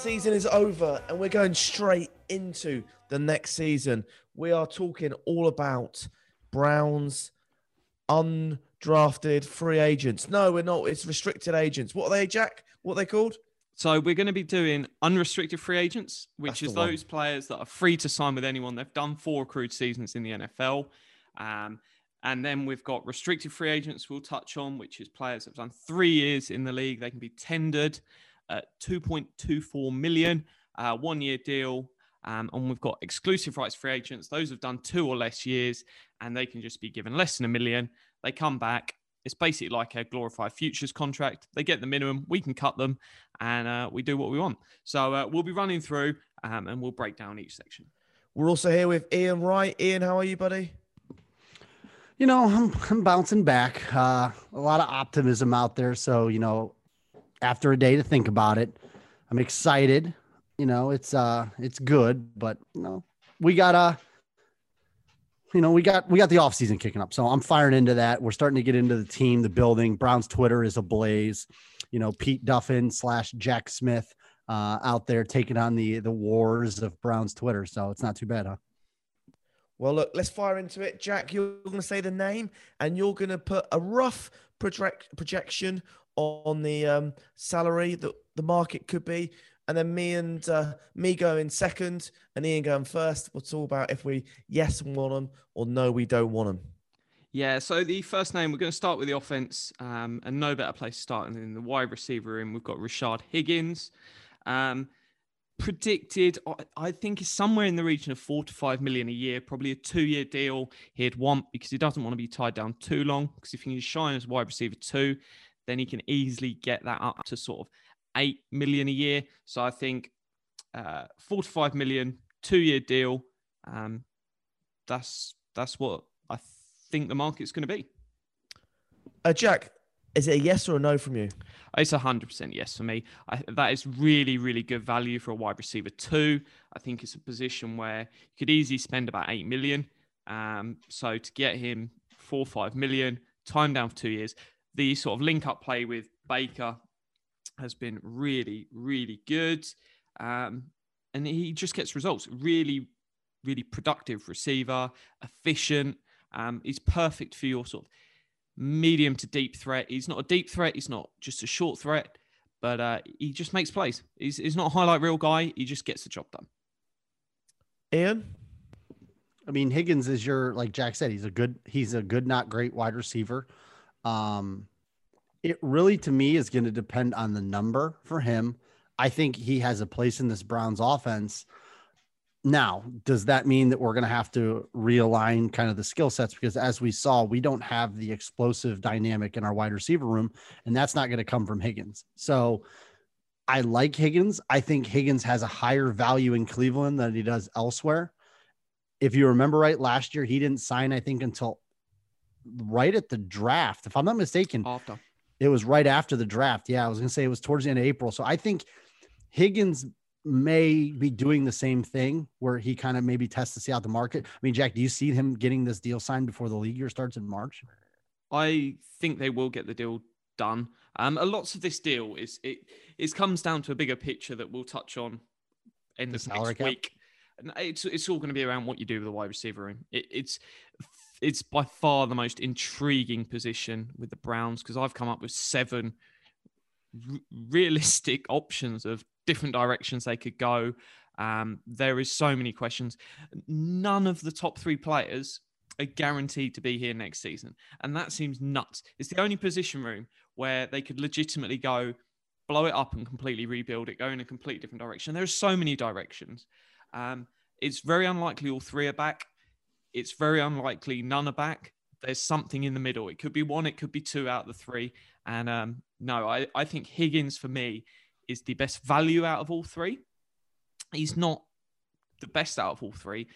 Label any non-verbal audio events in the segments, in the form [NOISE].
Season is over and we're going straight into the next season. We are talking all about Browns undrafted free agents. No, we're not. It's restricted agents. What are they, Jack? What are they called? So we're going to be doing unrestricted free agents, which That's is those players that are free to sign with anyone. They've done four accrued seasons in the NFL. Um, and then we've got restricted free agents we'll touch on, which is players that have done three years in the league. They can be tendered at 2.24 million, uh, one year deal. Um, and we've got exclusive rights free agents. Those have done two or less years and they can just be given less than a million. They come back. It's basically like a glorified futures contract. They get the minimum, we can cut them, and uh, we do what we want. So uh, we'll be running through um, and we'll break down each section. We're also here with Ian Wright. Ian, how are you, buddy? you know, I'm, I'm bouncing back. Uh, a lot of optimism out there. So, you know, after a day to think about it, I'm excited. You know, it's uh it's good, but you know, we got uh you know, we got we got the offseason kicking up. So I'm firing into that. We're starting to get into the team, the building. Brown's Twitter is ablaze. You know, Pete Duffin slash Jack Smith uh out there taking on the the wars of Brown's Twitter. So it's not too bad, huh? Well, look, let's fire into it. Jack, you're going to say the name and you're going to put a rough project, projection on the um, salary that the market could be. And then me and uh, me going second and Ian going first. We'll talk about if we yes we want them or no, we don't want them. Yeah, so the first name, we're going to start with the offense, um, and no better place to start than in the wide receiver room. We've got Rashard Higgins. Um, predicted, I- I think, is somewhere in the region of four to five million a year, probably a two year deal he'd want because he doesn't want to be tied down too long. Because if he can shine as wide receiver two, then he can easily get that up to sort of eight million a year. So I think uh, four to five million, two year deal. Um, that's that's what I think the market's going to be. Uh, Jack, is it a yes or a no from you? It's a hundred percent yes for me. I, that is really, really good value for a wide receiver too. I think it's a position where you could easily spend about eight million. Um, so to get him four, five million, time down for two years, the sort of link up play with Baker has been really, really good. Um, and he just gets results. Really, really productive receiver, efficient. Um, he's perfect for your sort of medium to deep threat. He's not a deep threat. He's not just a short threat, but uh, he just makes plays. He's, he's not a highlight reel guy. He just gets the job done. Ian? I mean, Higgins is your like Jack said, he's a good, he's a good, not great wide receiver. Um, it really to me is going to depend on the number for him. I think he has a place in this Browns offense. Now, does that mean that we're going to have to realign kind of the skill sets? Because as we saw, we don't have the explosive dynamic in our wide receiver room, and that's not going to come from Higgins. So I like Higgins. I think Higgins has a higher value in Cleveland than he does elsewhere if you remember right, last year he didn't sign, I think, until right at the draft. If I'm not mistaken, After. it was right after the draft. Yeah, I was gonna say it was towards the end of April. So I think Higgins may be doing the same thing where he kind of maybe tests to see out the market. I mean, Jack, do you see him getting this deal signed before the league year starts in March? I think they will get the deal done. Um, a lots of this deal is it it comes down to a bigger picture that we'll touch on in The this next cap? week. And it's it's all going to be around what you do with the wide receiver room. It, it's it's by far the most intriguing position with the Browns because I've come up with seven r- realistic [LAUGHS] options of different directions they could go. Um, there is so many questions. None of the top three players are guaranteed to be here next season, and that seems nuts. It's the only position room where they could legitimately go blow it up and completely rebuild it, go in a completely different direction. There are so many directions. Um, it's very unlikely all three are back. It's very unlikely none are back. there's something in the middle. It could be one, it could be two out of the three. And um, no, I, I think Higgins for me is the best value out of all three. He's not the best out of all three,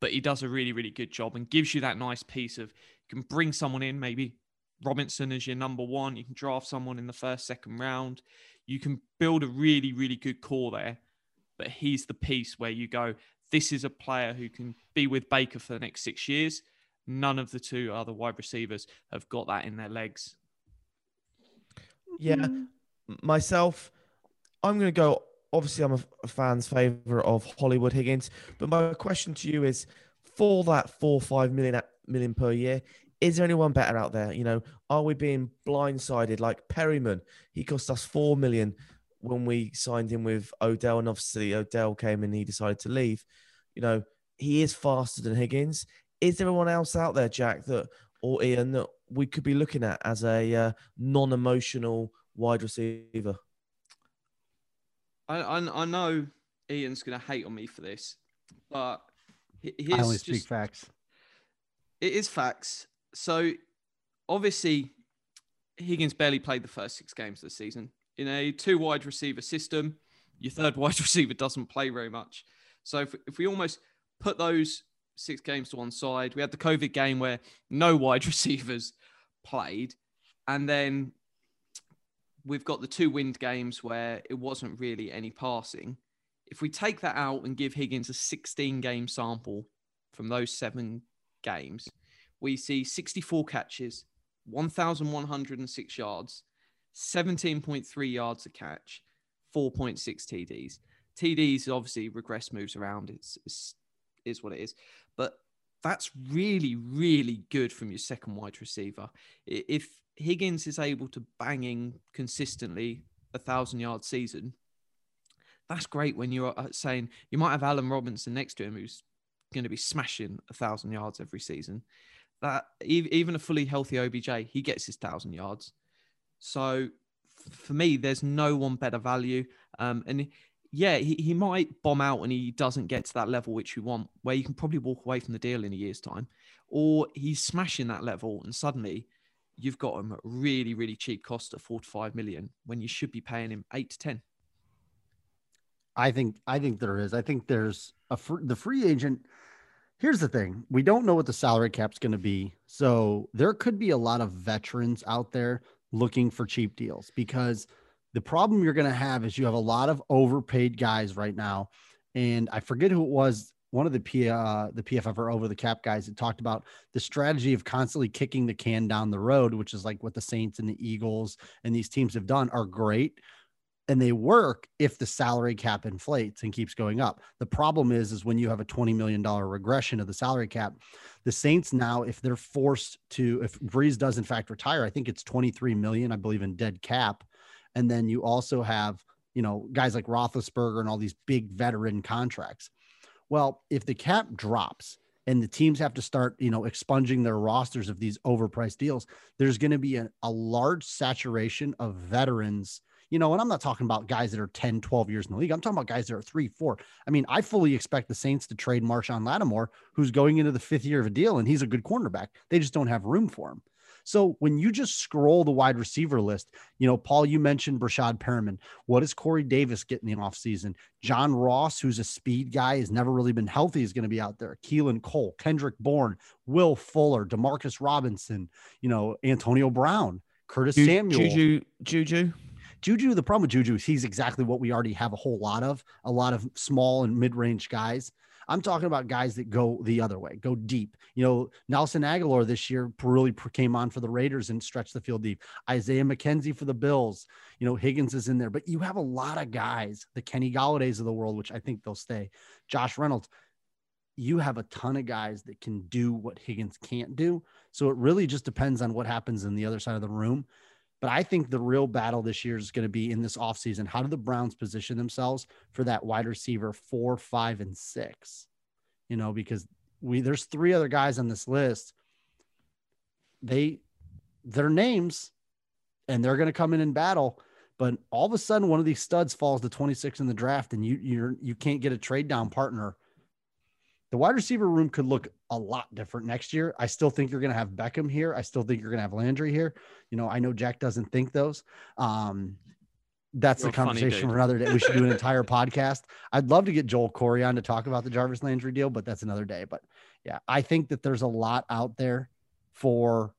but he does a really, really good job and gives you that nice piece of you can bring someone in, maybe Robinson as your number one. You can draft someone in the first, second round. You can build a really, really good core there. But he's the piece where you go, this is a player who can be with Baker for the next six years. None of the two other wide receivers have got that in their legs. Yeah, m- myself, I'm going to go. Obviously, I'm a, a fan's favorite of Hollywood Higgins, but my question to you is, for that four or five million per year, is there anyone better out there? You know, are we being blindsided like Perriman? He cost us four million when we signed him with Odell, and obviously Odell came and he decided to leave. You know, he is faster than Higgins. Is there anyone else out there, Jack, that or Ian that we could be looking at as a uh, non-emotional wide receiver? I, I, I know Ian's going to hate on me for this, but he- I here's only speak just, facts. it is facts. So obviously, Higgins barely played the first six games of the season. In a two wide receiver system, your third [LAUGHS] wide receiver doesn't play very much. So if, if we almost put those six games to one side, we had the COVID game where no [LAUGHS] wide receivers played. And then we've got the two wind games where it wasn't really any passing. If we take that out and give Higgins a 16 game sample from those seven games, we see 64 catches, 1,106 yards, 17.3 yards a catch, 4.6 TDs. TDs obviously regress moves around. It's, it's is what it is, but that's really really good from your second wide receiver. If Higgins is able to banging consistently a thousand yard season, that's great. When you're uh, saying you might have Allen Robinson next to him, who's going to be smashing a thousand yards every season. That even a fully healthy OBJ, he gets his thousand yards. So for me, there's no one better value. Um, and yeah, he, he might bomb out and he doesn't get to that level which you want, where you can probably walk away from the deal in a year's time, or he's smashing that level and suddenly you've got him at really, really cheap cost at four to five million when you should be paying him eight to ten. I think I think there is. I think there's a fr- the free agent. Here's the thing: we don't know what the salary cap's going to be, so there could be a lot of veterans out there looking for cheap deals. Because the problem you're going to have is you have a lot of overpaid guys right now, and I forget who it was. One of the P, uh, the PFF or over the cap guys that talked about the strategy of constantly kicking the can down the road, which is like what the Saints and the Eagles and these teams have done, are great and they work if the salary cap inflates and keeps going up. The problem is, is when you have a $20 million regression of the salary cap, the Saints now, if they're forced to, if Brees does in fact retire, I think it's 23 million, I believe in dead cap. And then you also have, you know, guys like Roethlisberger and all these big veteran contracts. Well, if the cap drops and the teams have to start, you know, expunging their rosters of these overpriced deals, there's going to be a, a large saturation of veterans you know, and I'm not talking about guys that are 10, 12 years in the league. I'm talking about guys that are three, four. I mean, I fully expect the Saints to trade Marshon Lattimore, who's going into the fifth year of a deal, and he's a good cornerback. They just don't have room for him. So when you just scroll the wide receiver list, you know, Paul, you mentioned Breshad Perriman. What does Corey Davis get in the offseason? John Ross, who's a speed guy, has never really been healthy, is going to be out there. Keelan Cole, Kendrick Bourne, Will Fuller, Demarcus Robinson, you know, Antonio Brown, Curtis Samuel. Juju, Juju. Juju, the problem with Juju is he's exactly what we already have a whole lot of, a lot of small and mid-range guys. I'm talking about guys that go the other way, go deep. You know, Nelson Agholor this year really came on for the Raiders and stretched the field deep. Isaiah McKenzie for the Bills. You know, Higgins is in there, but you have a lot of guys, the Kenny Golladays of the world, which I think they'll stay. Josh Reynolds. You have a ton of guys that can do what Higgins can't do. So it really just depends on what happens in the other side of the room. But I think the real battle this year is going to be in this offseason. How do the Browns position themselves for that wide receiver four, five, and six? You know, because we there's three other guys on this list. They their names and they're going to come in and battle. But all of a sudden, one of these studs falls to 26 in the draft, and you you're you can't get a trade down partner. The wide receiver room could look a lot different next year. I still think you're going to have Beckham here. I still think you're going to have Landry here. You know, I know Jack doesn't think those. Um, that's You're the a conversation for another day. We should do an entire [LAUGHS] podcast. I'd love to get Joel Corry on to talk about the Jarvis Landry deal, but that's another day. But yeah, I think that there's a lot out there for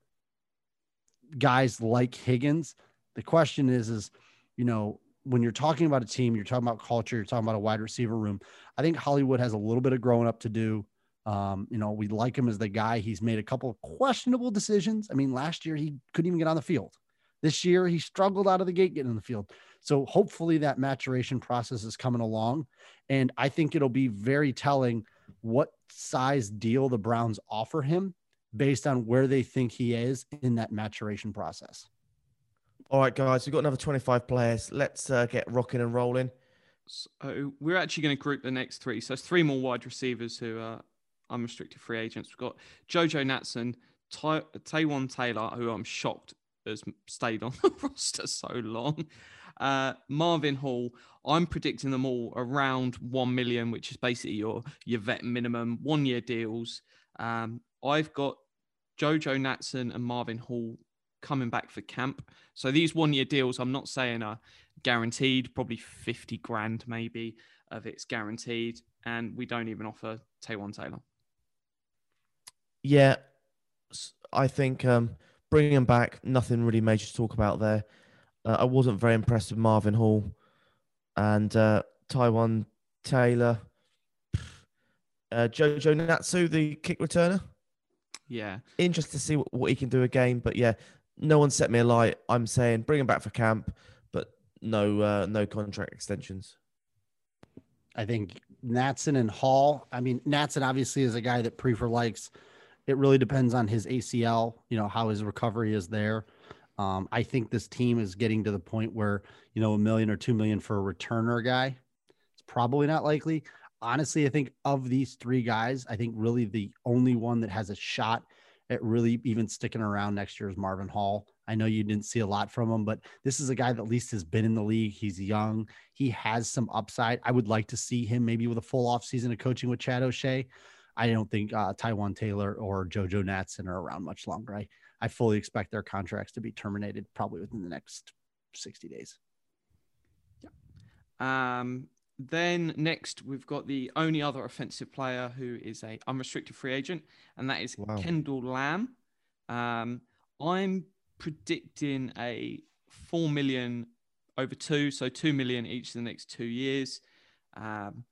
guys like Higgins. The question is, is you know, when you're talking about a team, you're talking about culture, you're talking about a wide receiver room. I think Hollywood has a little bit of growing up to do. Um, you know, we like him as the guy. He's made a couple of questionable decisions. I mean, last year he couldn't even get on the field. This year he struggled out of the gate getting in the field. So hopefully that maturation process is coming along. And I think it'll be very telling what size deal the Browns offer him based on where they think he is in that maturation process. All right, guys, we've got another 25 players. Let's uh, get rocking and rolling. So we're actually going to group the next three. So it's three more wide receivers who are unrestricted free agents. We've got Jojo Natson, Taywan Taylor, who I'm shocked has stayed on [LAUGHS] the roster so long. Uh, Marvin Hall, I'm predicting them all around one million, which is basically your your vet minimum, one year deals. Um, I've got Jojo Natson and Marvin Hall coming back for camp. So these one year deals, I'm not saying are guaranteed, probably 50 grand maybe of it's guaranteed. And we don't even offer Taywan Taylor. Yeah, I think um, bringing him back, nothing really major to talk about there. Uh, I wasn't very impressed with Marvin Hall and uh, Taywan Taylor. [SIGHS] Uh, Jojo Natson, the kick returner. Yeah. Interested to see what, what he can do again. But yeah, no one set me a light. I'm saying bring him back for camp, but no, uh, no contract extensions. I think Natson and Hall. I mean, Natson obviously is a guy that Priefer likes. It really depends on his ACL, you know, how his recovery is there. Um, I think this team is getting to the point where, you know, a million or two million for a returner guy. It's probably not likely. Honestly, I think of these three guys, I think really the only one that has a shot at really even sticking around next year is Marvin Hall. I know you didn't see a lot from him, but this is a guy that at least has been in the league. He's young. He has some upside. I would like to see him maybe with a full off season of coaching with Chad O'Shea. I don't think uh, Taywan Taylor or JoJo Natson are around much longer. I, I fully expect their contracts to be terminated probably within the next 60 days. Yeah. Um, then next, we've got the only other offensive player who is a unrestricted free agent, and that is Wow. Kendall Lamm. Um, I'm predicting a four million over two, so two million each in the next two years. Um,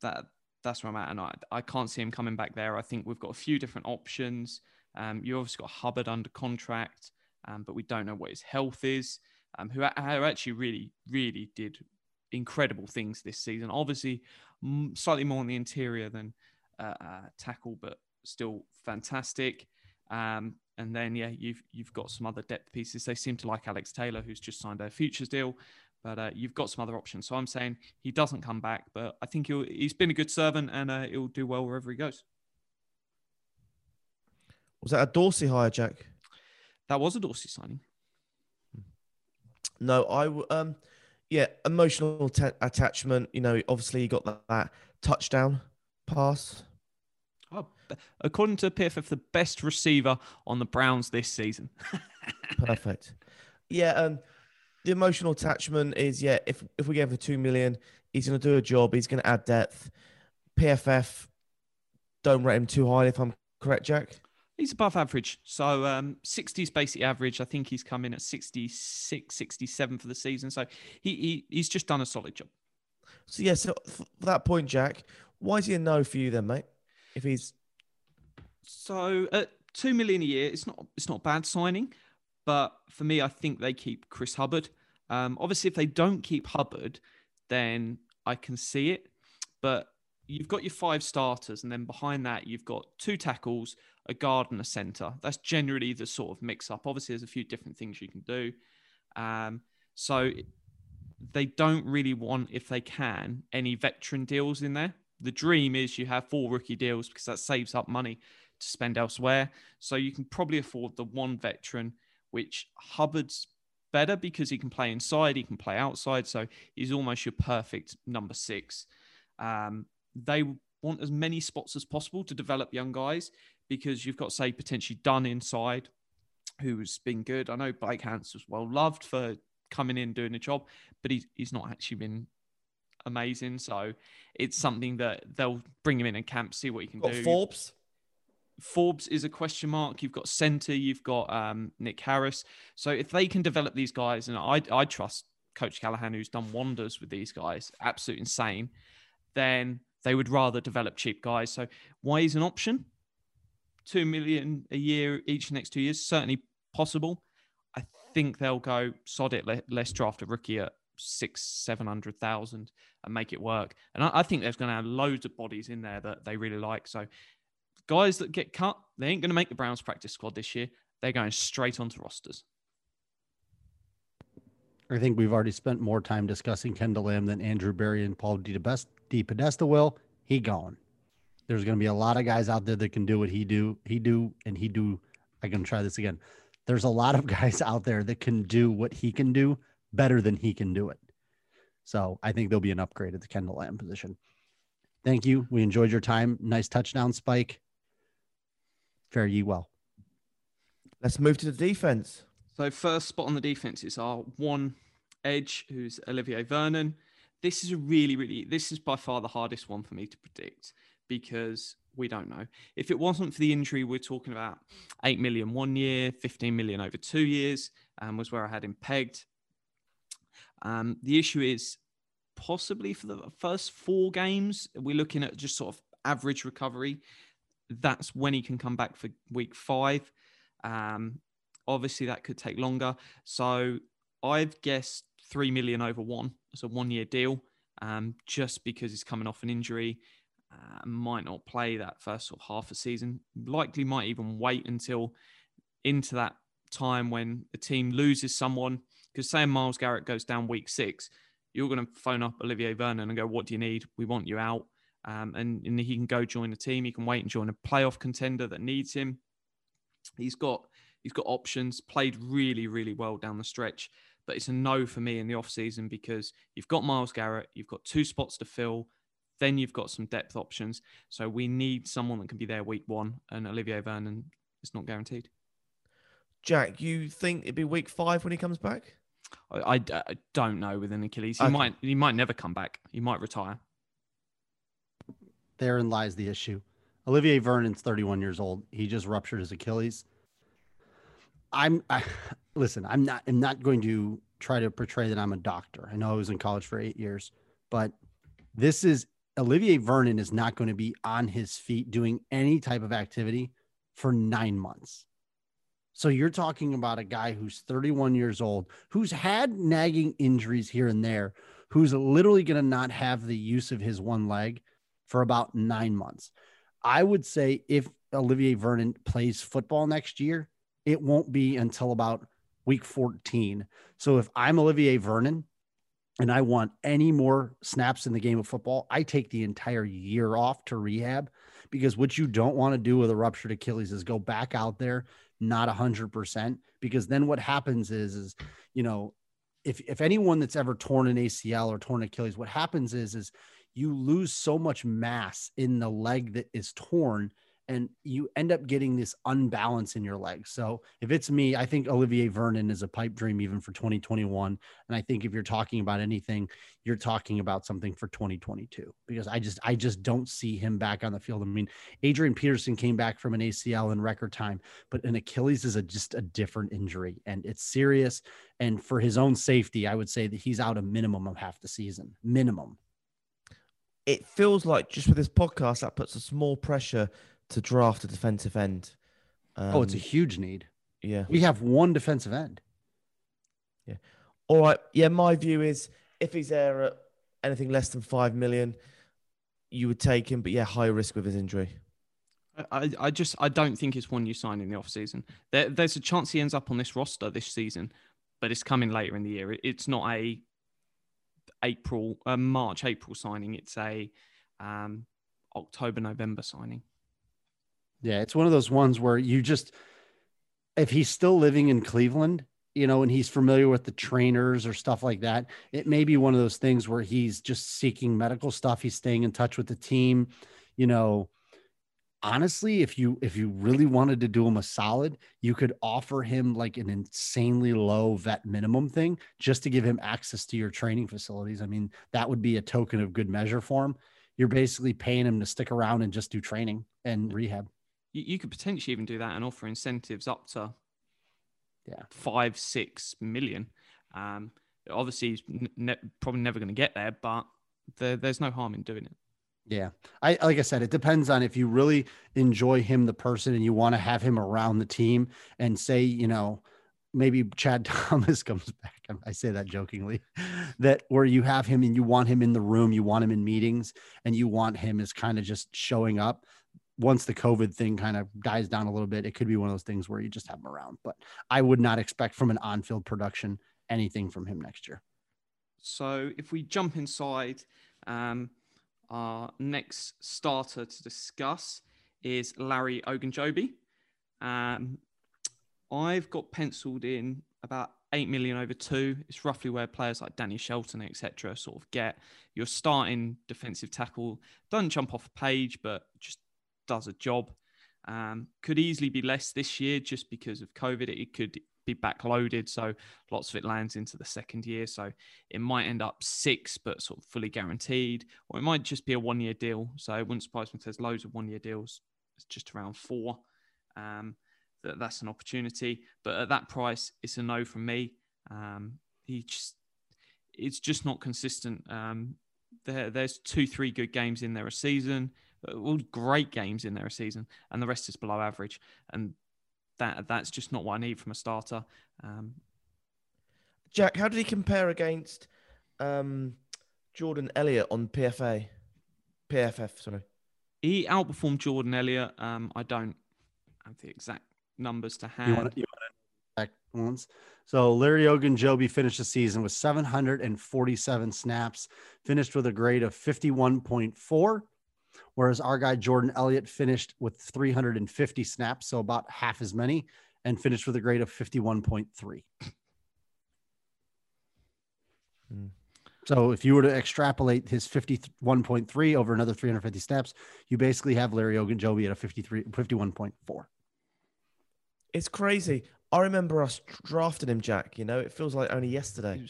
that that's where I'm at, and I, I can't see him coming back there. I think we've got a few different options. Um, you obviously got Hubbard under contract, um, but we don't know what his health is. Um, who, who actually really, really did incredible things this season. Obviously, slightly more on the interior than uh, uh, tackle, but still fantastic. Um, and then yeah, you've you've got some other depth pieces. They seem to like Alex Taylor, who's just signed a futures deal, but uh, you've got some other options. So I'm saying he doesn't come back, but I think he'll, he's been a good servant and uh, he'll do well wherever he goes. Was that a Dorsey hire, Jack? That was a Dorsey signing. No, I um, yeah, emotional ta- attachment. You know, obviously you got that, that touchdown pass. Oh, according to PFF, the best receiver on the Browns this season. [LAUGHS] Perfect. yeah, um, the emotional attachment is yeah. If if we give him two million, he's going to do a job. He's going to add depth. PFF don't rate him too high. If I'm correct, Jack. He's above average. So um, 60 is basically average. I think he's come in at 66, 67 for the season. So he, he he's just done a solid job. So yeah, so for that point, Jack, why is he a no for you then, mate? If he's So at two million a year, it's not it's not a bad signing, but for me, I think they keep Chris Hubbard. Um, obviously, if they don't keep Hubbard, then I can see it. But you've got your five starters, and then behind that, you've got two tackles, a guard, and a center. That's generally the sort of mix up. Obviously, there's a few different things you can do. Um, so they don't really want, if they can, any veteran deals in there. The dream is you have four rookie deals because that saves up money to spend elsewhere. So you can probably afford the one veteran, which Hubbard's better because he can play inside, he can play outside. So he's almost your perfect number six. Um, they want as many spots as possible to develop young guys because you've got, say, potentially Dunn inside, who's been good. I know Blake Hance was well loved for coming in doing the job, but he's he's not actually been amazing. So it's something that they'll bring him in and camp, see what he can Got do. Forbes. Forbes is a question mark. You've got centre, you've got um, Nick Harris. So if they can develop these guys, and I, I trust Coach Callahan, who's done wonders with these guys, absolute insane, then they would rather develop cheap guys. So why is an option? Two million a year each next two years, certainly possible. I think they'll go sod it. Let, let's draft a rookie at six, seven hundred thousand and make it work. And I, I think there's going to have loads of bodies in there that they really like. So guys that get cut, they ain't going to make the Browns practice squad this year. They're going straight onto rosters. I think we've already spent more time discussing Kendall Lamm than Andrew Berry and Paul D. D. Podesta will. He gone. There's going to be a lot of guys out there that can do what he do. He do and he do. I can try this again. There's a lot of [LAUGHS] guys out there that can do what he can do better than he can do it. So I think there'll be an upgrade at the Kendall Lamm position. Thank you. We enjoyed your time. Nice touchdown spike. Fare ye well. Let's move to the defense. So first spot on the defense is our one edge, who's Olivier Vernon. This is a really, really, this is by far the hardest one for me to predict because we don't know. If it wasn't for the injury, we're talking about 8 million one year, 15 million over two years, um, was where I had him pegged. Um, the issue is possibly for the first four games, we're looking at just sort of average recovery. That's when he can come back for week five. Um, obviously, that could take longer. So I've guessed three million over one. It's a one-year deal, um, just because he's coming off an injury. Uh, might not play that first sort of half a season. Likely might even wait until into that time when the team loses someone. Because say Myles Garrett goes down week six, you're going to phone up Olivier Vernon and go, "What do you need? We want you out." Um, and, and he can go join the team. He can wait and join a playoff contender that needs him. He's got he's got options. Played really really well down the stretch, but it's a no for me in the off season because you've got Myles Garrett, you've got two spots to fill. Then you've got some depth options. So we need someone that can be there week one, and Olivier Vernon is not guaranteed. Jack, you think it'd be week five when he comes back? I, I, I don't know with an Achilles. He Okay. might he might never come back. He might retire. Therein lies the issue. Olivier Vernon's 31 years old. He just ruptured his Achilles. I'm I, [LAUGHS] listen. I'm not. I'm not going to try to portray that I'm a doctor. I know I was in college for eight years, but this is Olivier Vernon is not going to be on his feet doing any type of activity for nine months. So you're talking about a guy who's 31 years old, who's had nagging injuries here and there, who's literally going to not have the use of his one leg for about nine months. I would say if Olivier Vernon plays football next year, it won't be until about week 14. So if I'm Olivier Vernon and I want any more snaps in the game of football, I take the entire year off to rehab because what you don't want to do with a ruptured Achilles is go back out there not 100% because then what happens is is you know if if anyone that's ever torn an ACL or torn Achilles what happens is is you lose so much mass in the leg that is torn and you end up getting this unbalance in your legs. So if it's me, I think Olivier Vernon is a pipe dream even for 2021. And I think if you're talking about anything, you're talking about something for 2022 because I just I just don't see him back on the field. I mean, Adrian Peterson came back from an ACL in record time, but an Achilles is a just a different injury and it's serious. And for his own safety, I would say that he's out a minimum of half the season. Minimum. It feels like just with this podcast that puts a small pressure to draft a defensive end. Um, oh, it's a huge need. yeah. We have one defensive end. Yeah. All right. Yeah, my view is if he's there at anything less than five million, you would take him. But yeah, high risk with his injury. I, I just I don't think it's one you sign in the off season. There, there's a chance he ends up on this roster this season, but it's coming later in the year. It- It's not a April, a March April signing. It's a um, October November signing. Yeah, it's one of those ones where you just, if he's still living in Cleveland, you know, and he's familiar with the trainers or stuff like that, it may be one of those things where he's just seeking medical stuff. He's staying in touch with the team. you know, honestly, if you if you really wanted to do him a solid, you could offer him like an insanely low vet minimum thing just to give him access to your training facilities. I mean, that would be a token of good measure for him. You're basically paying him to stick around and just do training and rehab. You, you could potentially even do that and offer incentives up to Yeah. five, six million. Um, obviously, he's ne- probably never going to get there, but there, there's no harm in doing it. Yeah. I like I said, it depends on if you really enjoy him, the person, and you want to have him around the team and say, you know, maybe Chad [LAUGHS] Thomas comes back. I say that jokingly, that where you have him and you want him in the room, you want him in meetings, and you want him as kind of just showing up. Once the COVID thing kind of dies down a little bit, it could be one of those things where you just have him around. But I would not expect from an on field production anything from him next year. So if we jump inside, um, our next starter to discuss is Larry Ogunjobi. Um, I've got penciled in about eight million over two. It's roughly where players like Danny Shelton, etc., sort of get your starting defensive tackle. Doesn't jump off the page, but just does a job. Um, could easily be less this year just because of COVID. It could be backloaded, so lots of it lands into the second year. So it might end up six, but sort of fully guaranteed, or it might just be a one-year deal. So it wouldn't surprise me if there's loads of one-year deals. It's just around four. Um, that that's an opportunity, but at that price, it's a no from me. Um, he just, it's just not consistent. Um, there, there's two, three good games in there a season, all great games in there a season, and the rest is below average. And that that's just not what I need from a starter. Um, Jack, how did he compare against um, Jordan Elliott on PFA? PFF, sorry. he outperformed Jordan Elliott. Um, I don't have the exact numbers to hand. You want to, you want to ones. So Larry Ogunjobi finished the season with 747 snaps, finished with a grade of 51.4, whereas our guy Jordan Elliott finished with 350 snaps, so about half as many, and finished with a grade of 51.3. Hmm. So if you were to extrapolate his 51.3 over another 350 snaps, you basically have Larry Ogunjobi at a 53 51.4. It's crazy. I remember us drafting him, Jack. You know, it feels like only yesterday.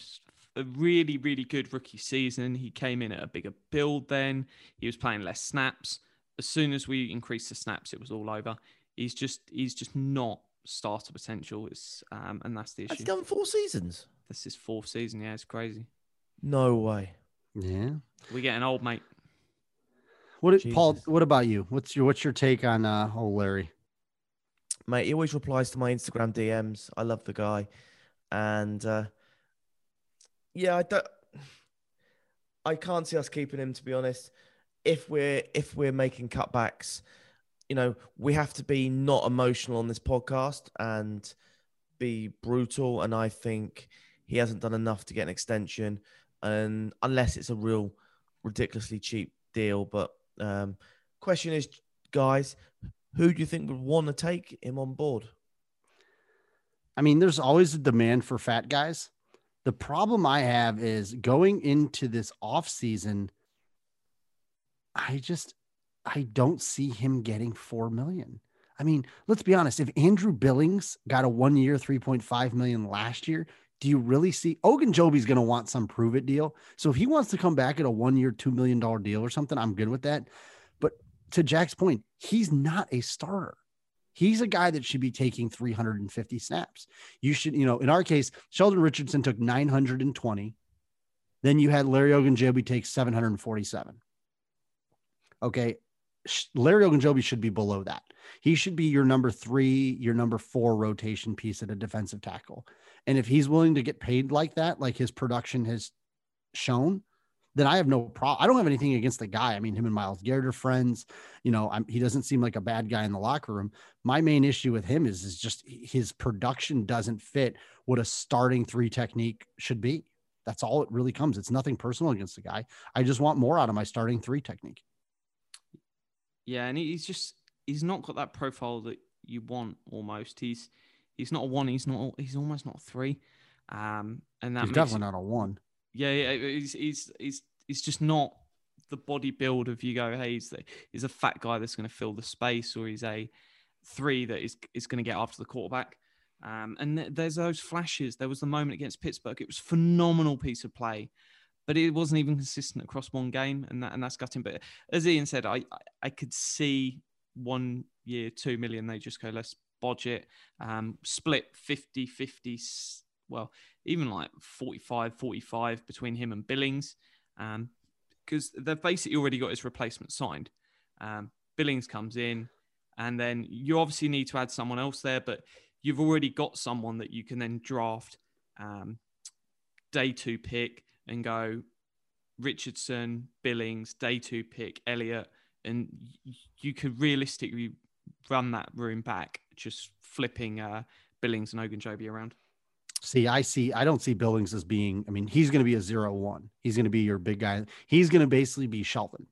Was a really, really good rookie season. He came in at a bigger build then. He was playing less snaps. As soon as we increased the snaps, it was all over. He's just he's just not starter potential. It's um, and that's the issue. He's done four seasons? This is fourth season. Yeah, it's crazy. No way. Yeah. We're getting old, mate. What did, Paul? What about you? What's your what's your take on uh, old Larry? Mate, he always replies to my Instagram DMs. I love the guy. And uh, yeah, I don't I can't see us keeping him to be honest. If we're if we're making cutbacks, you know, we have to be not emotional on this podcast and be brutal. And I think he hasn't done enough to get an extension. And unless it's a real ridiculously cheap deal. But um question is, guys, who do you think would want to take him on board? I mean, there's always a demand for fat guys. The problem I have is going into this off season. I just I don't see him getting four million. I mean, let's be honest. If Andrew Billings got a one year, 3.5 million last year, do you really see Ogunjobi's going to want some prove it deal? So if he wants to come back at a one year, $2 million deal or something, I'm good with that. But to Jack's point, he's not a starter. He's a guy that should be taking 350 snaps. You should, you know, in our case, Sheldon Richardson took 920. Then you had Larry Ogunjobi take 747. Okay. Larry Ogunjobi should be below that. He should be your number three, your number four rotation piece at a defensive tackle. And if he's willing to get paid like that, like his production has shown, then I have no problem. I don't have anything against the guy. I mean, him and Myles Garrett are friends. You know, I'm, he doesn't seem like a bad guy in the locker room. My main issue with him is, is just his production doesn't fit what a starting three technique should be. That's all it really comes. It's nothing personal against the guy. I just want more out of my starting three technique. Yeah, and he's just he's not got that profile that you want almost. He's he's not a one, he's not he's almost not a three. Um and that He's definitely it- not a one. Yeah, yeah, he's he's he's he's just not the body build of you go, hey, he's, a fat guy that's going to fill the space, or he's a three that is is going to get after the quarterback. Um, and th- there's those flashes. There was the moment against Pittsburgh. It was phenomenal piece of play, but it wasn't even consistent across one game, and that and that's gutting. But as Ian said, I I could see one year, two million. They just go, let's budget, um, split 50 50, well, even like 45 45 between him and Billings, because um, they've basically already got his replacement signed. Um, Billings comes in, and then you obviously need to add someone else there, but you've already got someone that you can then draft um, day two pick and go Richardson, Billings, day two pick, Elliot, and you could realistically run that room back, just flipping uh, Billings and Ogunjobi around. See, I see. I don't see Billings as being. I mean, he's going to be a zero one. He's going to be your big guy. He's going to basically be Sheldon.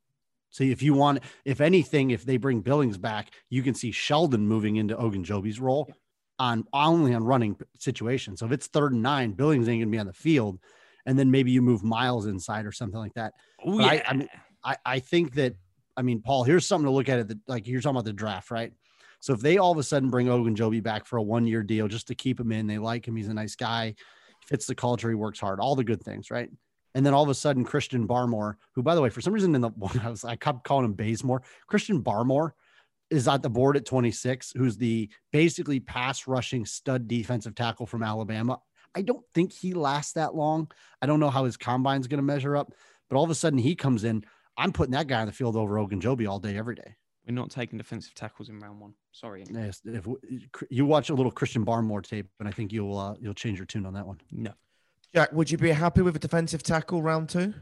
So if you want, if anything, if they bring Billings back, you can see Sheldon moving into Ogunjobi's role on only on running situations. So if it's third and nine, Billings ain't going to be on the field, and then maybe you move Myles inside or something like that. Oh, yeah. I, I mean, I, I think that I mean, Paul, here's something to look at. It like you're talking about the draft, right? So if they all of a sudden bring Ogunjobi back for a one year deal just to keep him in, they like him, he's a nice guy, fits the culture, he works hard, all the good things, right? And then all of a sudden, Christian Barmore, who by the way, for some reason in the [LAUGHS] I was I kept calling him Bazemore, Christian Barmore is at the board at 26, who's the basically pass rushing stud defensive tackle from Alabama. I don't think he lasts that long. I don't know how his combine's going to measure up, but all of a sudden he comes in. I'm putting that guy on the field over Ogunjobi all day, every day. We're not taking defensive tackles in round one. Sorry. Yes, if you watch a little Christian Barmore tape, and I think you'll uh, you'll change your tune on that one. No. Jack, would you be happy with a defensive tackle round two?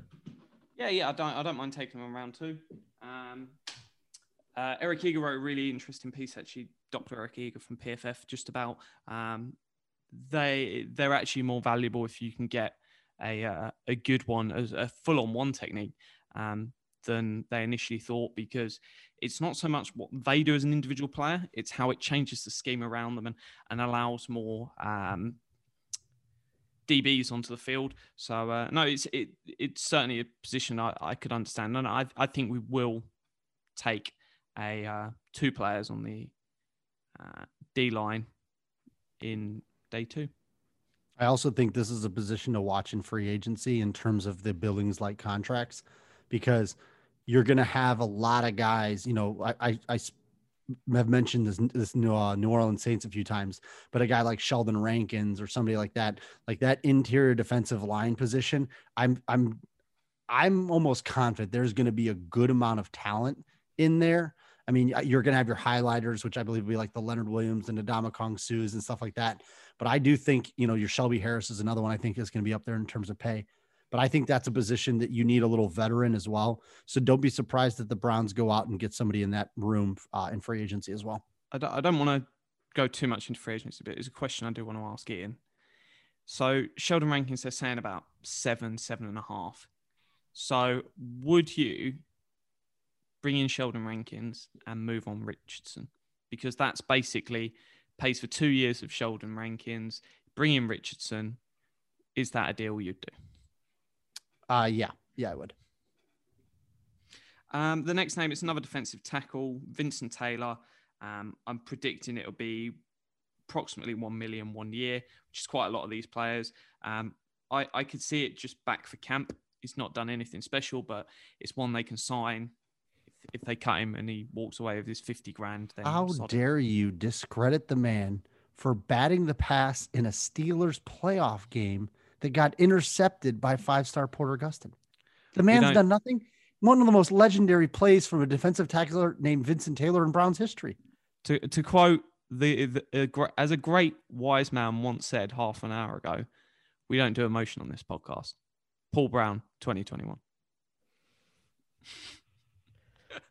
Yeah, yeah, I don't, I don't mind taking him on round two. Um, uh, Eric Eager wrote a really interesting piece, actually, Dr. Eric Eager from PFF, just about um, they they're actually more valuable if you can get a uh, a good one as a full on one technique. Um, than they initially thought because it's not so much what they do as an individual player, it's how it changes the scheme around them and, and allows more um, DBs onto the field. So uh, no, it's it, it's certainly a position I, I could understand, and I I think we will take a uh, two players on the uh, D line in day two. I also think this is a position to watch in free agency in terms of the Billings like contracts because you're going to have a lot of guys. You know, I, I, I have mentioned this this New, uh, New Orleans Saints a few times, but a guy like Sheldon Rankins or somebody like that, like that interior defensive line position, I'm I'm I'm almost confident there's going to be a good amount of talent in there. I mean, you're going to have your highlighters, which I believe will be like the Leonard Williams and the Ndamukong Suhs and stuff like that. But I do think, you know, your Shelby Harris is another one I think is going to be up there in terms of pay. But I think that's a position that you need a little veteran as well. So don't be surprised that the Browns go out and get somebody in that room uh, in free agency as well. I don't, I don't want to go too much into free agency, but it's a question I do want to ask Ian. So Sheldon Rankins, they're saying about seven, seven and a half. So would you bring in Sheldon Rankins and move on Richardson? Because that's basically pays for two years of Sheldon Rankins. Bring in Richardson. Is that a deal you'd do? Uh, yeah, yeah, I would. Um, the next name is another defensive tackle, Vincent Taylor. Um, I'm predicting it'll be approximately one million one year, which is quite a lot of these players. Um, I, I could see it just back for camp. He's not done anything special, but it's one they can sign. If, if they cut him and he walks away with his 50 grand, then how dare you discredit the man for batting the pass in a Steelers playoff game that got intercepted by five star Porter Gustin. The man's done nothing. One of the most legendary plays from a defensive tackler named Vincent Taylor in Browns history. To, to quote the, the uh, as a great wise man once said half an hour ago, we don't do emotion on this podcast. Paul Brown, 2021.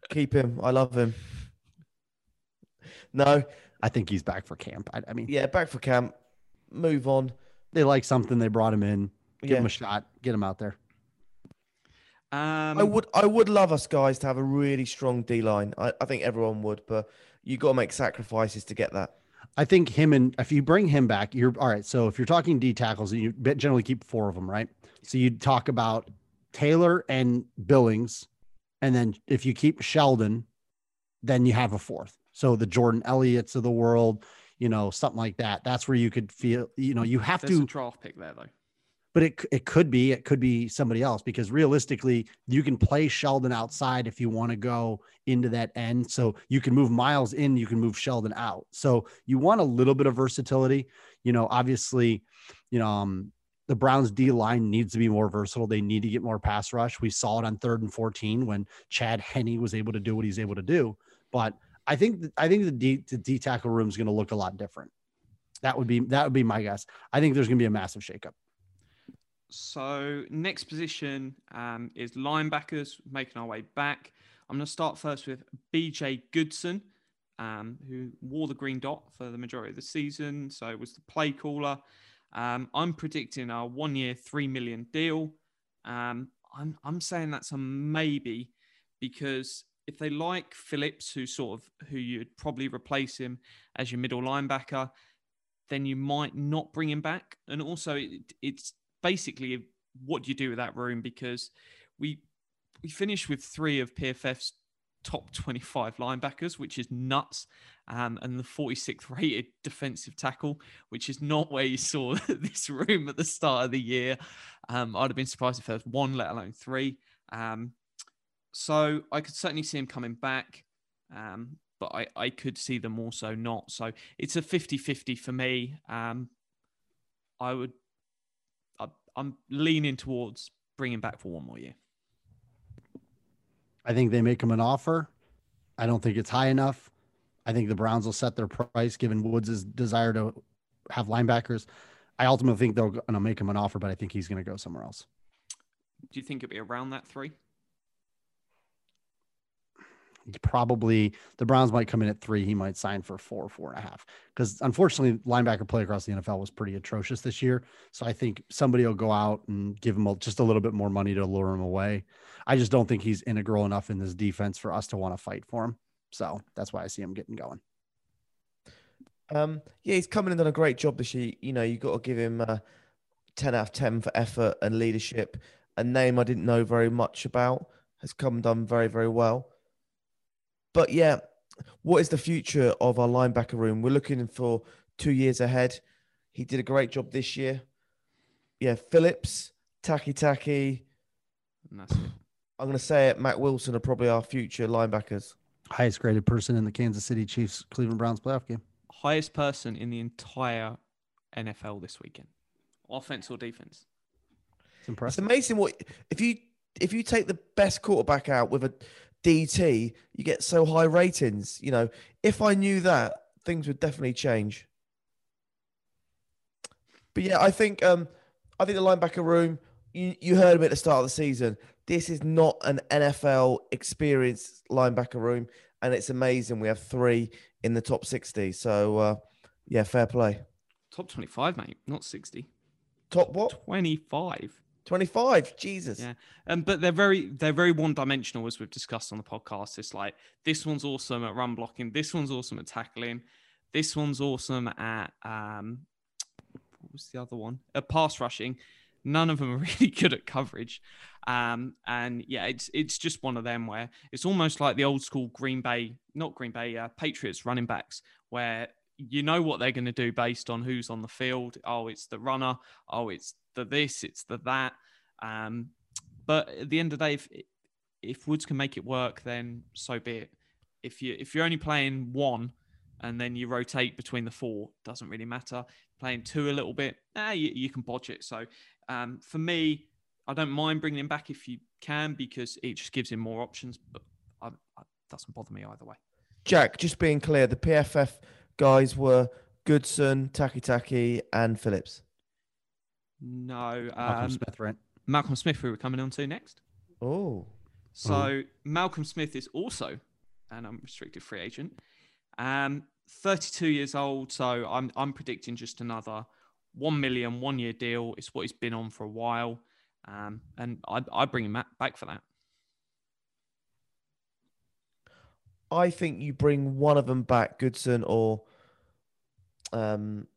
Keep him. I love him. No, I think he's back for camp. I, I mean, yeah, back for camp. Move on they like something, they brought him in. Give yeah. him a shot. Get him out there. Um, I would, I would love us guys to have a really strong D line. I, I think everyone would, but you got to make sacrifices to get that. I think him and if you bring him back, you're all right. So if you're talking D tackles, you generally keep four of them, right? So you talk about Taylor and Billings And then if you keep Sheldon, then you have a fourth. So the Jordan Elliott's of the world, you know, something like that. That's where you could feel, you know, you have There's to a draft pick there though. but it it could be it could be somebody else because realistically you can play Sheldon outside if you want to go into that end so you can move Myles in you can move Sheldon out so you want a little bit of versatility you know obviously you know um, the Browns D line needs to be more versatile they need to get more pass rush we saw it on 3rd and 14 when Chad Henne was able to do what he's able to do but I think I think the D the D tackle room is going to look a lot different that would be that would be my guess I think there's going to be a massive shakeup So next position um, is linebackers, making our way back. I'm going to start first with BJ Goodson, um, who wore the green dot for the majority of the season. So it was the play caller. Um, I'm predicting a one-year, three million deal. Um, I'm I'm saying that's a maybe because if they like Phillips, who sort of who you'd probably replace him as your middle linebacker, then you might not bring him back. And also, it, it's basically what do you do with that room because we we finished with three of PFF's top 25 linebackers, which is nuts, um, and the 46th rated defensive tackle, which is not where you saw [LAUGHS] this room at the start of the year. Um, I'd have been surprised if there was one, let alone three. Um, so I could certainly see him coming back. Um, but I, I could see them also not. So it's a 50 50 for me. Um, I would, I, I'm leaning towards bringing back for one more year. I think they make him an offer. I don't think it's high enough. I think the Browns will set their price given Woods' desire to have linebackers. I ultimately think they're going to make him an offer, but I think he's going to go somewhere else. Do you think it'll be around that three? Probably the Browns might come in at three. He might sign for four, four and a half. Because unfortunately, linebacker play across the NFL was pretty atrocious this year. So I think somebody will go out and give him a, just a little bit more money to lure him away. I just don't think he's integral enough in this defense for us to want to fight for him. So that's why I see him getting going. Um, yeah, he's coming and done a great job this year. You know, you got to give him uh, 10 out of 10 for effort and leadership. A name I didn't know very much about has come and done very, very well. But yeah, what is the future of our linebacker room? We're looking for two years ahead. He did a great job this year. Yeah, Phillips, Takitaki. And that's it. I'm going to say it. Mack Wilson are probably our future linebackers. Highest graded person in the Kansas City Chiefs Cleveland Browns playoff game. Highest person in the entire NFL this weekend, offense or defense. It's It's amazing what if you if you take the best quarterback out with a DT, you get so high ratings. You know, if I knew that, things would definitely change. But yeah, I think um I think the linebacker room, you, you heard him at the start of the season. This is not an NFL experienced linebacker room, and it's amazing. We have three in the top 60. So uh yeah, fair play. Top 25, mate, not 60. Top what? 25. 25. Jesus. Yeah. Um, but they're very they're very one dimensional as we've discussed on the podcast. It's like this one's awesome at run blocking, this one's awesome at tackling, this one's awesome at um what was the other one? At pass rushing. None of them are [LAUGHS] really good at coverage. Um, and yeah, it's it's just one of them where it's almost like the old school Green Bay, not Green Bay, uh, Patriots running backs, where you know what they're going to do based on who's on the field. Oh, it's the runner. Oh, it's the this. It's the that. Um, but at the end of the day, if if Woods can make it work, then so be it. If you if you're only playing one and then you rotate between the four, doesn't really matter. Playing two a little bit, ah, you, you can bodge it. So um, for me, I don't mind bringing him back if you can because it just gives him more options. But I, I, doesn't bother me either way. Jack, just being clear, the PFF guys were Goodson, Takitaki, and Phillips. No, Malcolm um, Smith, right? Malcolm Smith, who we're coming on to next. Oh, So Malcolm Smith is also an unrestricted free agent. Um, 32 years old. So I'm I'm predicting just another one million one year deal. It's what he's been on for a while. Um, and I I bring him back- back for that. I think you bring one of them back, Goodson or um,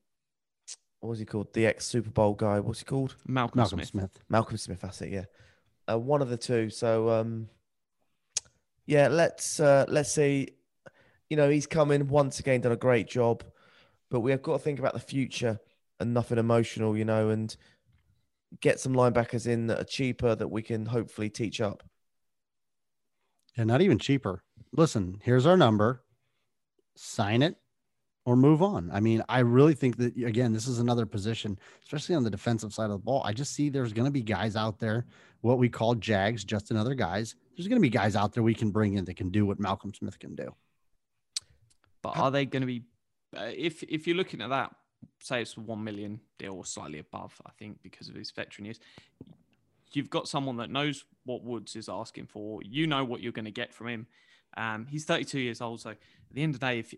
what was he called? The ex Super Bowl guy. What's he called? Malcolm, Malcolm Smith. Smith. Malcolm Smith. That's it. Yeah, uh, one of the two. So um, yeah, let's uh, let's see. You know, he's come in once again, done a great job, but we have got to think about the future and nothing emotional, you know, and get some linebackers in that are cheaper that we can hopefully teach up. Yeah, not even cheaper. Listen, here's our number. Sign it or move on. I mean, I really think that again, this is another position, especially on the defensive side of the ball. I just see there's going to be guys out there, what we call jags, just another guys. There's going to be guys out there we can bring in that can do what Malcolm Smith can do. But are they going to be? Uh, if if you're looking at that, say it's one million deal or slightly above, I think because of his veteran years, you've got someone that knows what Woods is asking for. You know what you're going to get from him. Um, he's 32 years old, so at the end of the day, if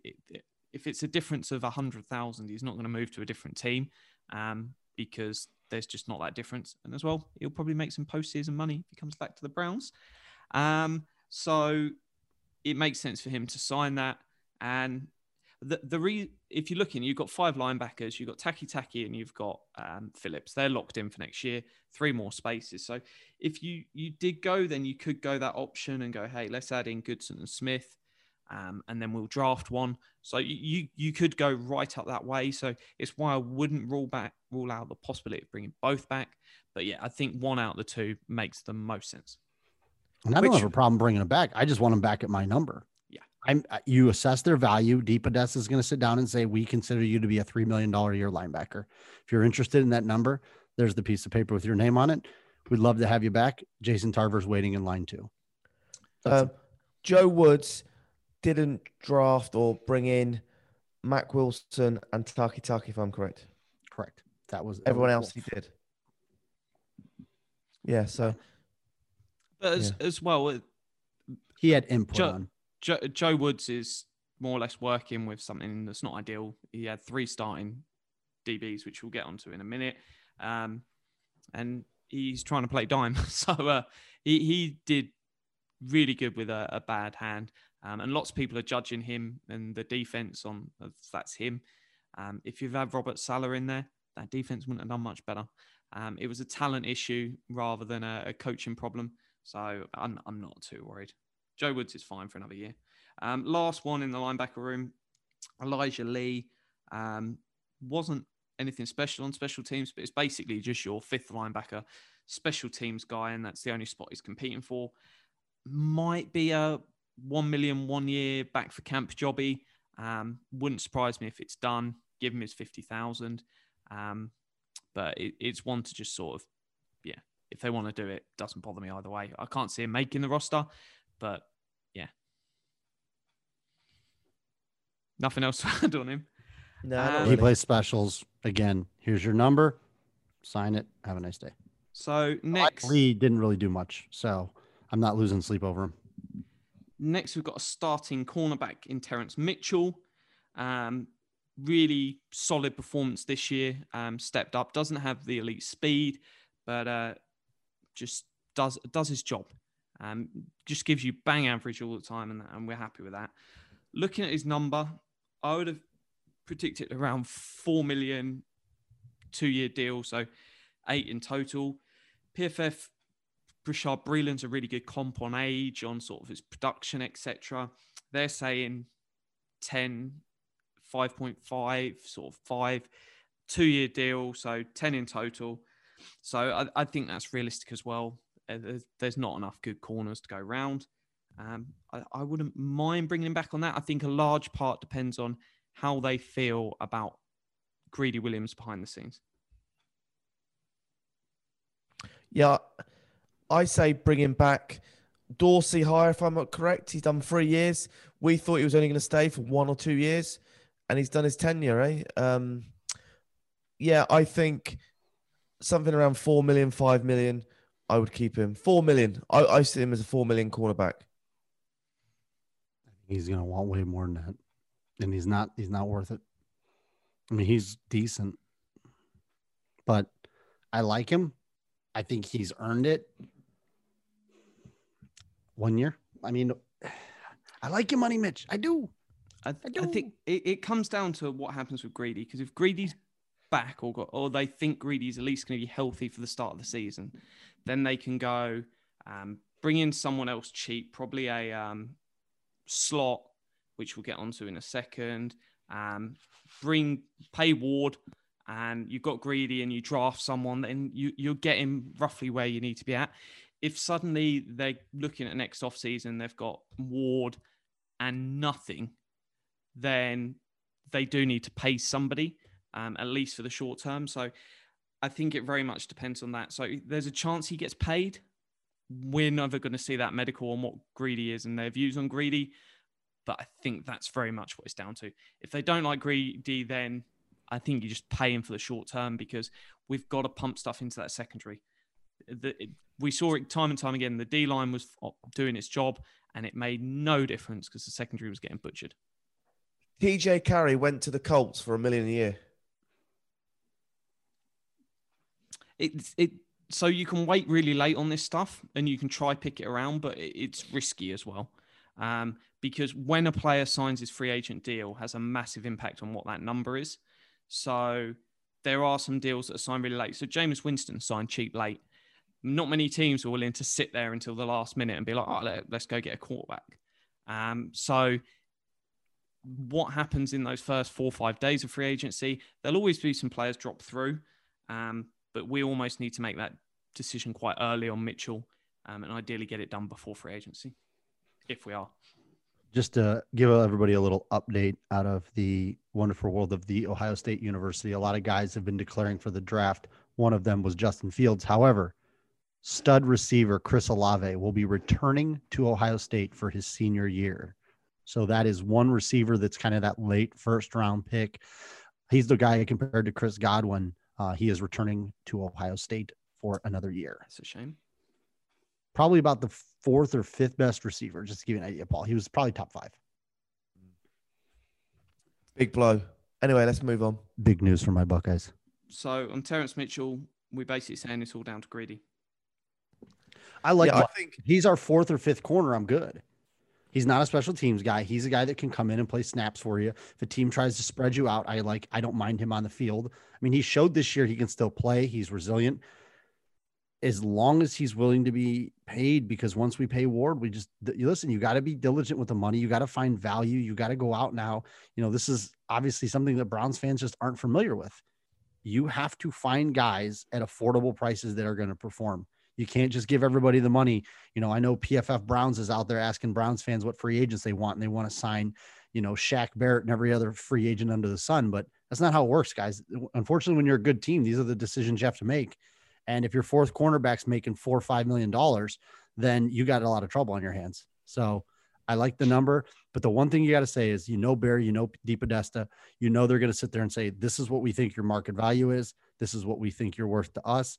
if it's a difference of a hundred thousand, he's not going to move to a different team um, because there's just not that difference. And as well, he'll probably make some postseason money if he comes back to the Browns. Um, so it makes sense for him to sign that. And the the re- if you're looking, you've got five linebackers, you've got Takitaki, and you've got um, Phillips. They're locked in for next year. Three more spaces. So if you you did go, then you could go that option and go, hey, let's add in Goodson and Smith, um, and then we'll draft one. So you you could go right up that way. So it's why I wouldn't rule back rule out the possibility of bringing both back. But yeah, I think one out of the two makes the most sense. And I don't have a problem bringing them back. I just want them back at my number. Yeah. I'm you assess their value. DePodesta is going to sit down and say, we consider you to be a $3 million a year linebacker. If you're interested in that number, there's the piece of paper with your name on it. We'd love to have you back. Jason Tarver's waiting in line too. Um, Joe Woods didn't draft or bring in Mack Wilson and Takitaki, if I'm correct. Correct. That was Everyone else he did. Yeah, so But as, as well, uh, he had input Joe- on. Joe, Joe Woods is more or less working with something that's not ideal. He had three starting DBs, which we'll get onto in a minute, um, and he's trying to play dime. [LAUGHS] So uh, he he did really good with a, a bad hand, um, and lots of people are judging him and the defense on that's him. Um, if you've had Robert Saleh in there, that defense wouldn't have done much better. Um, it was a talent issue rather than a, a coaching problem. So I'm, I'm not too worried. Joe Woods is fine for another year. Um, last one in the linebacker room, Elijah Lee. Um, wasn't anything special on special teams, but it's basically just your fifth linebacker, special teams guy, and that's the only spot he's competing for. Might be a one million one year back for camp jobby. Um, wouldn't surprise me if it's done. Give him his fifty thousand. Um, but it, it's one to just sort of, yeah, if they want to do it, doesn't bother me either way. I can't see him making the roster, but yeah. Nothing else to add on him. no, not Um, He plays specials again. Here's your number. Sign it. Have a nice day. So next, Lee didn't really do much, so I'm not losing sleep over him. next we've got a starting cornerback in Terrance Mitchell. Um, really solid performance this year. Um, stepped up. Doesn't have the elite speed, but uh, just does does his job. Um, just gives you bang average all the time, and, and we're happy with that. Looking at his number, I would have predicted around four million two year deal, so eight in total. PFF Bashaud Breeland's a really good comp on age, on sort of his production, etc. They're saying 10, 5.5, sort of five, two year deal, so 10 in total. So I, I think that's realistic as well. Uh, There's, there's not enough good corners to go round. Um, I, I wouldn't mind bringing him back on that. I think a large part depends on how they feel about Greedy Williams behind the scenes. Yeah, I say bring him back. Dorsey higher, if I'm not correct. He's done three years. We thought he was only going to stay for one or two years, and he's done his tenure, eh? Um, yeah, I think something around four million, five million. I would keep him. Four million. I, I see him as a four million cornerback. He's gonna want way more than that, and he's not. He's not worth it. I mean, he's decent, but I like him. I think he's earned it. One year. I mean, I like your money, Mitch. I do. I, I think it, it comes down to what happens with Greedy because if Greedy's back or got, or they think Greedy's at least going to be healthy for the start of the season, then they can go um, bring in someone else cheap, probably a um, slot, which we'll get onto in a second. Um, bring pay Ward, and you've got greedy, and you draft someone, then you you're getting roughly where you need to be at. If suddenly they're looking at next off season, they've got Ward and nothing, then they do need to pay somebody, um, at least for the short term. So I think it very much depends on that. So there's a chance he gets paid. We're never going to see that medical on what Greedy is and their views on Greedy. But I think that's very much what it's down to. If they don't like Greedy, then I think you just pay him for the short term because we've got to pump stuff into that secondary. The, it, we saw it time and time again. The D line was doing its job and it made no difference because the secondary was getting butchered. TJ Carrie went to the Colts for a million a year. It's it so you can wait really late on this stuff and you can try pick it around, but it, it's risky as well. Um, because when a player signs his free agent deal has a massive impact on what that number is. So there are some deals that are signed really late. So Jameis Winston signed cheap late. Not many teams are willing to sit there until the last minute and be like, oh, let, us go get a quarterback. Um, so what happens in those first four or five days of free agency? There'll always be some players drop through. Um, but we almost need to make that decision quite early on Mitchell um, and ideally get it done before free agency, if we are. Just to give everybody a little update out of the wonderful world of the Ohio State University, a lot of guys have been declaring for the draft. One of them was Justin Fields. However, stud receiver Chris Olave will be returning to Ohio State for his senior year. So that is one receiver that's kind of that late first round pick. He's the guy compared to Chris Godwin uh, he is returning to Ohio State for another year. That's a shame. Probably about the fourth or fifth best receiver, just to give you an idea, Paul. He was probably top five. Big blow. Anyway, let's move on. Big news for my Buckeyes. So on Terrance Mitchell, we're basically saying it's all down to greedy. I like. Yeah, I think he's our fourth or fifth corner. I'm good. He's not a special teams guy. He's a guy that can come in and play snaps for you. If a team tries to spread you out, I like I don't mind him on the field. I mean, he showed this year he can still play. He's resilient. As long as he's willing to be paid, because once we pay Ward, we just you listen, you got to be diligent with the money. You got to find value. You got to go out now. You know, this is obviously something that Browns fans just aren't familiar with. You have to find guys at affordable prices that are going to perform. You can't just give everybody the money. You know, I know PFF Browns is out there asking Browns fans what free agents they want, and they want to sign, you know, Shaq Barrett and every other free agent under the sun. But that's not how it works, guys. Unfortunately, when you're a good team, these are the decisions you have to make. And if your fourth cornerback's making four or five million dollars, then you got a lot of trouble on your hands. So I like the number, but the one thing you got to say is, you know, Barry, you know, DePodesta, you know, they're going to sit there and say, this is what we think your market value is. This is what we think you're worth to us.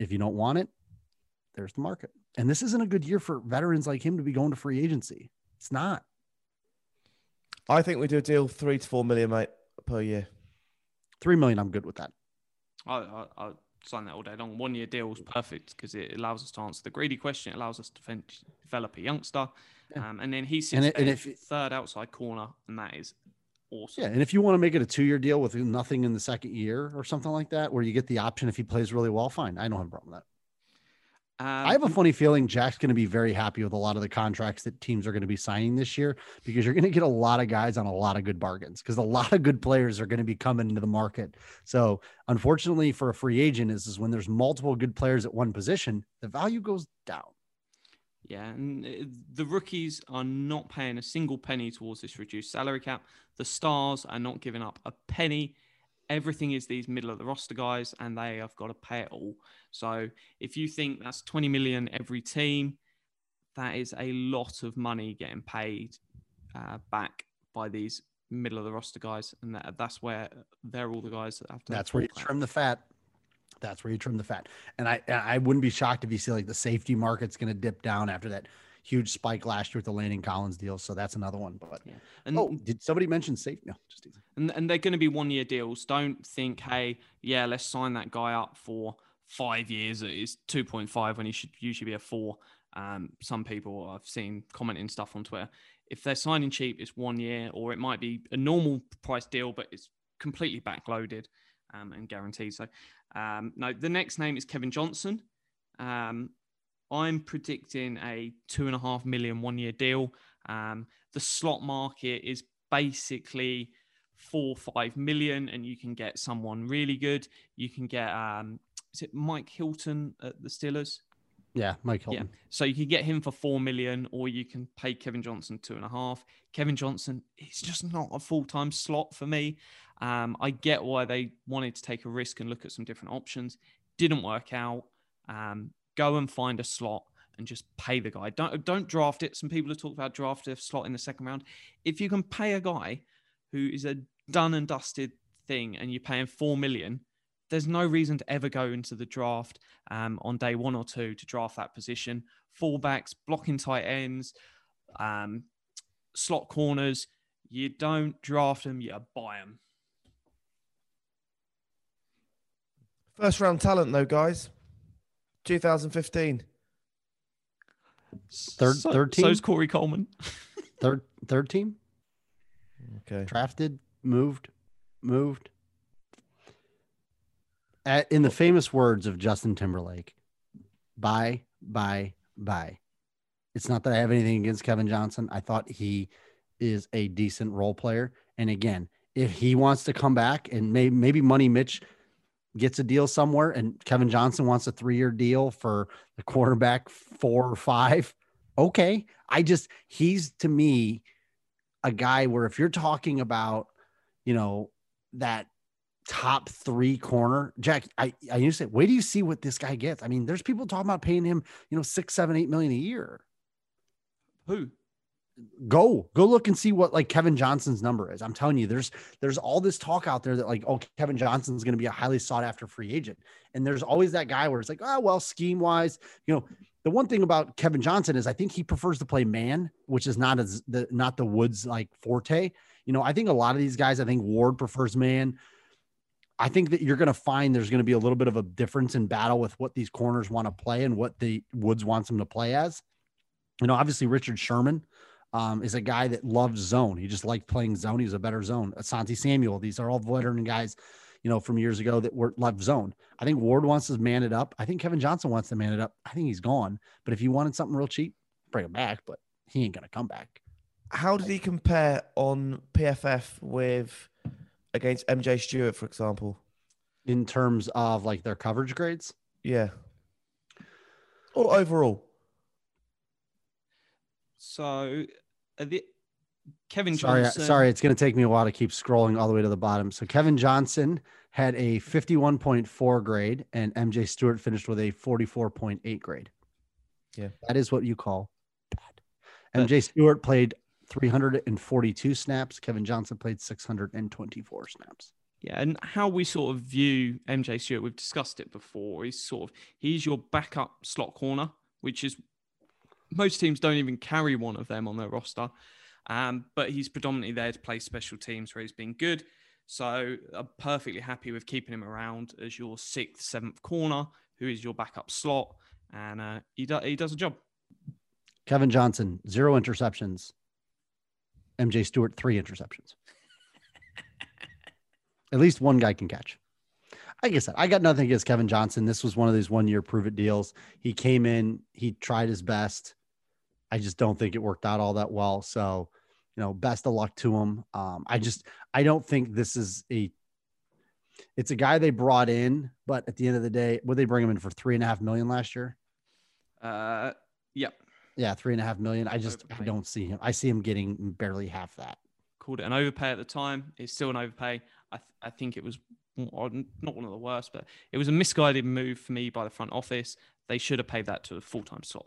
If you don't want it, there's the market. And this isn't a good year for veterans like him to be going to free agency. It's not. I think we do a deal three to four million, mate, per year. Three million, I'm good with that. I, I, I'll sign that all day long. One year deal is perfect because it allows us to answer the greedy question. It allows us to develop a youngster. Um, and then he sits and, it, and if third outside corner, and that is awesome. Yeah, and if you want to make it a two-year deal with nothing in the second year or something like that, where you get the option if he plays really well, fine. I don't have a problem with that. Um, I have a funny feeling Jack's going to be very happy with a lot of the contracts that teams are going to be signing this year because you're going to get a lot of guys on a lot of good bargains because a lot of good players are going to be coming into the market. So, unfortunately, for a free agent, is, is when there's multiple good players at one position, the value goes down. Yeah, and uh, the rookies are not paying a single penny towards this reduced salary cap. The stars are not giving up a penny everything is these middle of the roster guys and they have got to pay it all. So if you think that's 20 million every team, that is a lot of money getting paid uh, back by these middle of the roster guys. And that, that's where they're all the guys that have to. That's where you trim the fat. That's where you trim the fat. And I, I wouldn't be shocked if you see like the safety market's going to dip down after that huge spike last year with the Landon Collins deal. So that's another one. But yeah. And oh, did somebody mention safe? No, just easy. And, and they're going to be one year deals. Don't think, hey, yeah, let's sign that guy up for five years. It is 2.5 when he should usually be a four. Um, some people I've seen commenting stuff on Twitter. If they're signing cheap, it's one year, or it might be a normal price deal, but it's completely backloaded um, and guaranteed. So, um, no, the next name is Kevin Johnson. Um, I'm predicting a two and a half million one year deal. Um, the slot market is basically four five million, and you can get someone really good. You can get um, is it Mike Hilton at the Steelers? Yeah, Mike Hilton. Yeah. So you can get him for four million, or you can pay Kevin Johnson two and a half. Kevin Johnson, he's just not a full time slot for me. Um, I get why they wanted to take a risk and look at some different options. Didn't work out. Um, go and find a slot and just pay the guy. Don't don't draft it. Some people have talked about draft a slot in the second round. If you can pay a guy who is a done and dusted thing and you're paying four million, there's no reason to ever go into the draft um, on day one or two to draft that position. Fullbacks, blocking tight ends, um, slot corners. You don't draft them, you buy them. First round talent, though, guys. 2015. Third- so, third team? So's Corey Coleman. [LAUGHS] Third third team Okay. drafted, moved, moved. At, in the famous words of Justin Timberlake, bye, bye, bye. It's not that I have anything against Kevin Johnson. I thought he is a decent role player. And again, if he wants to come back and maybe maybe Money Mitch gets a deal somewhere and Kevin Johnson wants a three year deal for the quarterback four or five, okay. I just he's to me a guy where if you're talking about, you know, that top three corner, Jack, I, I used to say, wait do you see what this guy gets? I mean, there's people talking about paying him, you know, six, seven, eight million a year. Who? Go, go look and see what like Kevin Johnson's number is. I'm telling you, there's there's all this talk out there that like, oh, Kevin Johnson's going to be a highly sought after free agent. And there's always that guy where it's like, oh, well, scheme wise, you know, the one thing about Kevin Johnson is I think he prefers to play man, which is not as the not the Woods like forte. You know, I think a lot of these guys, I think Ward prefers man. I think that you're going to find there's going to be a little bit of a difference in battle with what these corners want to play and what the Woods wants them to play as. You know, obviously Richard Sherman um, is a guy that loves zone. He just liked playing zone. He's a better zone. Asante Samuel. These are all veteran guys, you know, from years ago that were left zone. I think Ward wants to man it up. I think Kevin Johnson wants to man it up. I think he's gone. But if you wanted something real cheap, bring him back. But he ain't gonna come back. How did he compare on PFF with against MJ Stewart, for example? In terms of like their coverage grades, Yeah. Or overall. So, Uh, the, Kevin sorry, Johnson. sorry, it's gonna take me a while to keep scrolling all the way to the bottom. So Kevin Johnson had a 51.4 grade, and MJ Stewart finished with a 44.8 grade. Yeah. that is what you call bad. MJ Stewart played 342 snaps. Kevin Johnson played 624 snaps. Yeah, and how we sort of view MJ Stewart, we've discussed it before. He's sort of he's your backup slot corner, which is most teams don't even carry one of them on their roster. Um, but he's predominantly there to play special teams where he's been good. So I'm perfectly happy with keeping him around as your sixth, seventh corner, who is your backup slot, and uh, he does he does a job. Kevin Johnson, zero interceptions. MJ Stewart, three interceptions. [LAUGHS] At least one guy can catch. Like I said, I got nothing against Kevin Johnson. This was one of these one year prove it deals. He came in, he tried his best. I just don't think it worked out all that well. So, you know, best of luck to him. Um, I just, I don't think this is a, it's a guy they brought in, but at the end of the day, would they bring him in for three and a half million last year? Uh, yep, Yeah, three and a half million. I just I don't see him. I see him getting barely half that. called it an overpay at the time. It's still an overpay. I, th- I think it was not one of the worst, but it was a misguided move for me by the front office. They should have paid that to a full time slot.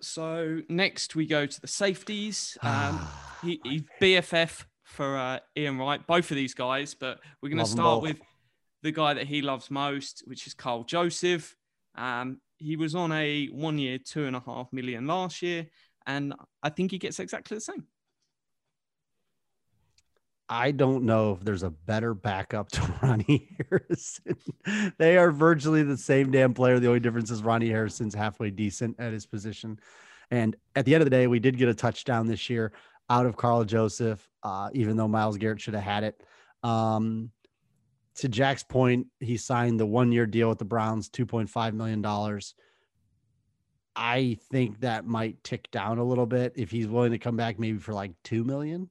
So next we go to the safeties. Um, he, he's BFF for uh, Iain Wright, both of these guys, but we're going to start with the guy that he loves most, which is Karl Joseph. Um, he was on a one year, two and a half million last year, and I think he gets exactly the same. I don't know if there's a better backup [LAUGHS] to Ronnie Harrison. they are virtually the same damn player. The only difference is Ronnie Harrison's halfway decent at his position. And at the end of the day, we did get a touchdown this year out of Karl Joseph, uh, even though Myles Garrett should have had it. Um, to Jack's point, he signed the one year deal with the Browns, $2.5 million. I think that might tick down a little bit if he's willing to come back maybe for like 2 million.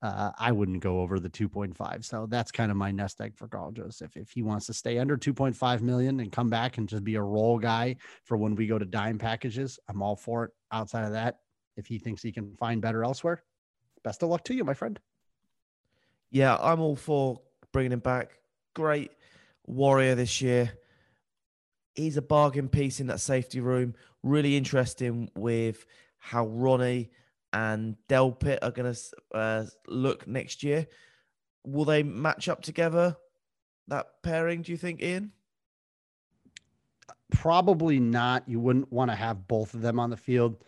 Uh, I wouldn't go over the 2.5. So that's kind of my nest egg for Karl Joseph. If he wants to stay under 2.5 million and come back and just be a role guy for when we go to dime packages, I'm all for it. Outside of that, if he thinks he can find better elsewhere, best of luck to you, my friend. Yeah, I'm all for bringing him back. Great warrior this year. He's a bargain piece in that safety room. Really interesting with how Ronnie and Delpit are going to uh, look next year. Will they match up together? That pairing, do you think, Iain? Probably not. You wouldn't want to have both of them on the field.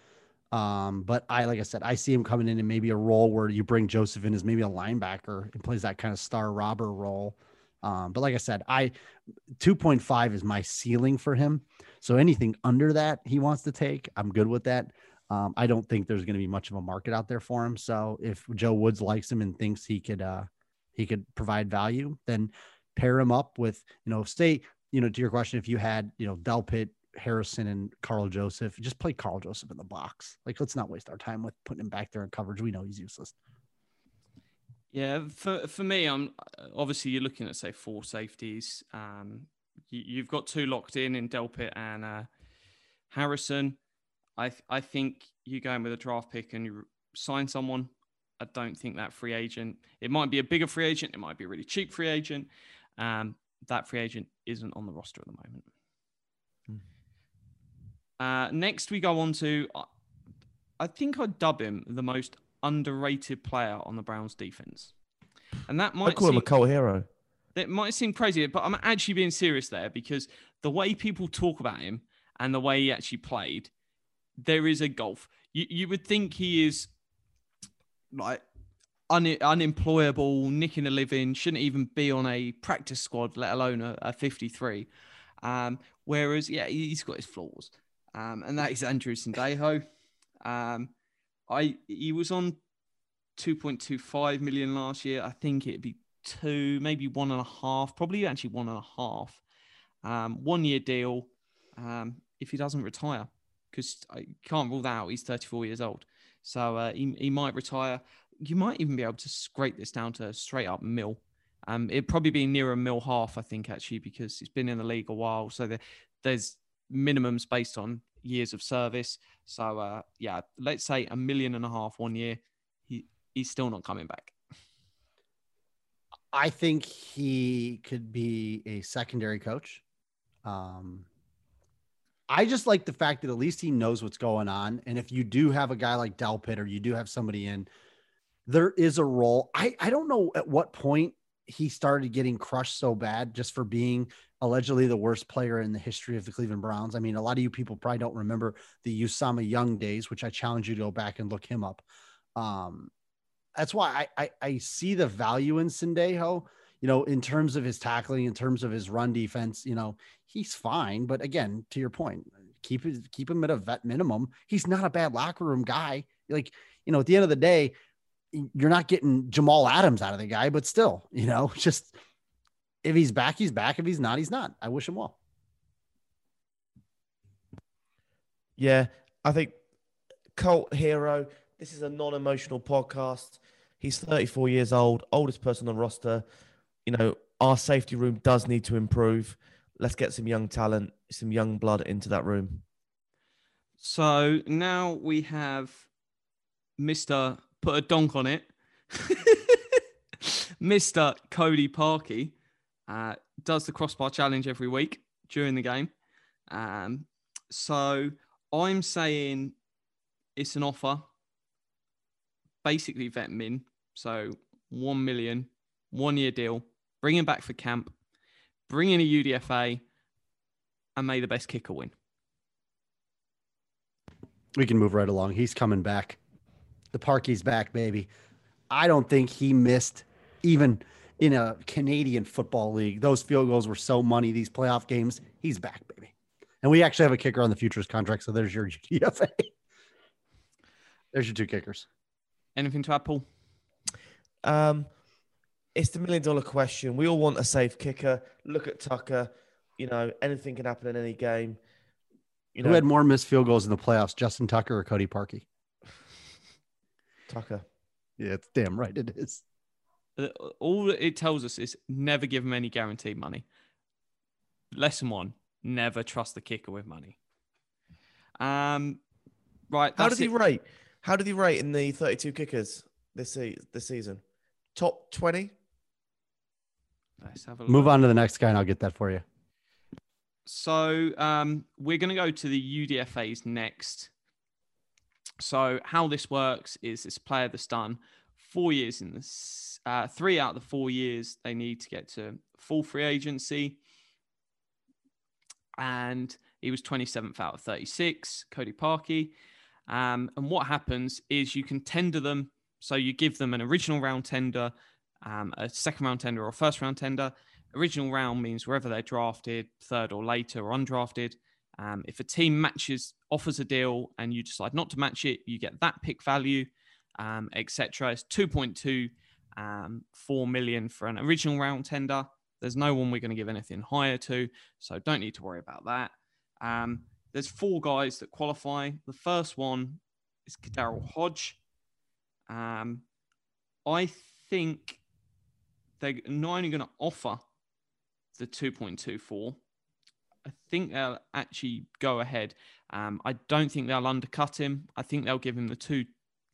Um, but I, like I said, I see him coming in in maybe a role where you bring Joseph in as maybe a linebacker and plays that kind of star robber role. Um, but like I said, I 2.5 is my ceiling for him. So anything under that he wants to take, I'm good with that. Um, I don't think there's going to be much of a market out there for him. So if Joe Woods likes him and thinks he could, uh, he could provide value, then pair him up with, you know, stay, you know, to your question, if you had, you know, Delpit, Harrison and Karl Joseph, just play Karl Joseph in the box. Like, let's not waste our time with putting him back there in coverage. We know he's useless. Yeah, for for me, I'm obviously you're looking at say four safeties. Um, you, have got two locked in in Delpit and uh, Harrison. I I think you go in with a draft pick and you sign someone. I don't think that free agent. It might be a bigger free agent. It might be a really cheap free agent. Um, that free agent isn't on the roster at the moment. Uh, next, we go on to, I think I'd dub him the most underrated player on the Browns defense. And that might I call seem, him a cult hero. It might seem crazy, but I'm actually being serious there because the way people talk about him and the way he actually played, there is a gulf. You, you would think he is like un, unemployable, nicking a living, shouldn't even be on a practice squad, let alone a, a 53. Um, whereas, yeah, he's got his flaws um, and that is Andrew Sendejo. Um, I he was on 2.25 million last year. I think it'd be two, maybe one and a half, probably actually one and a half. Um, one year deal um, if he doesn't retire, because I can't rule that out. He's 34 years old, so uh, he he might retire. You might even be able to scrape this down to straight up mill. Um, it'd probably be near a mill half, I think, actually, because he's been in the league a while. So there, there's minimums based on years of service. So uh, yeah, let's say a million and a half one year. He he's still not coming back. I think he could be a secondary coach. Um, I just like the fact that at least he knows what's going on. And if you do have a guy like Delpit or you do have somebody in, there is a role. I, I don't know at what point he started getting crushed so bad just for being allegedly the worst player in the history of the Cleveland Browns. I mean, a lot of you people probably don't remember the Usama Young days, which I challenge you to go back and look him up. Um, that's why I, I, I see the value in Sendejo. You know, in terms of his tackling, in terms of his run defense, you know, he's fine. But again, to your point, keep keep him at a vet minimum. He's not a bad locker room guy. Like, you know, at the end of the day, you're not getting Jamal Adams out of the guy, but still, you know, [LAUGHS] just if he's back, he's back. If he's not, he's not. I wish him well. Yeah, I think cult hero. This is a non-emotional podcast. He's 34 years old, oldest person on the roster. You know, our safety room does need to improve. Let's get some young talent, some young blood into that room. So now we have Mr. Put a donk on it. [LAUGHS] Mr. Cody Parkey uh, does the crossbar challenge every week during the game. Um, so I'm saying it's an offer, basically vet min. So one million, one year deal, bring him back for camp, bring in a UDFA, and may the best kicker win. We can move right along. He's coming back. The Parkey's back, baby. I don't think he missed even in a Canadian football league. Those field goals were so money. These playoff games, he's back, baby. And we actually have a kicker on the futures contract. So there's your [LAUGHS] UDFA. there's your two kickers. Anything to add, Paul? Um, it's the million dollar question. We all want a safe kicker. Look at Tucker. You know, anything can happen in any game. You know, Who had more missed field goals in the playoffs, Justin Tucker or Cody Parkey? Tucker. Yeah, it's damn right it is. Uh, All it tells us is never give them any guaranteed money. Lesson one: never trust the kicker with money. Um, right. How did he it. rate? How did he rate in the 32 kickers this se- this season? Top 20? Let's have a Move look. on to the next guy, and I'll get that for you. So um, we're going to go to the UDFA's next. So how this works is this player that's done four years in this, uh, three out of the four years they need to get to full free agency, and he was 27th out of 36. Cody Parkey, um, and what happens is you can tender them. So you give them an original round tender, um, a second round tender, or first round tender. Original round means wherever they're drafted, third or later, or undrafted. Um, if a team matches, offers a deal, and you decide not to match it, you get that pick value, um, etc. It's 2.2 um, 4 million for an original round tender. There's no one we're going to give anything higher to, so don't need to worry about that. Um, there's four guys that qualify. The first one is Daryl Hodge. Um, I think they're not only going to offer the 2.24, I think they'll actually go ahead. Um, I don't think they'll undercut him. I think they'll give him the two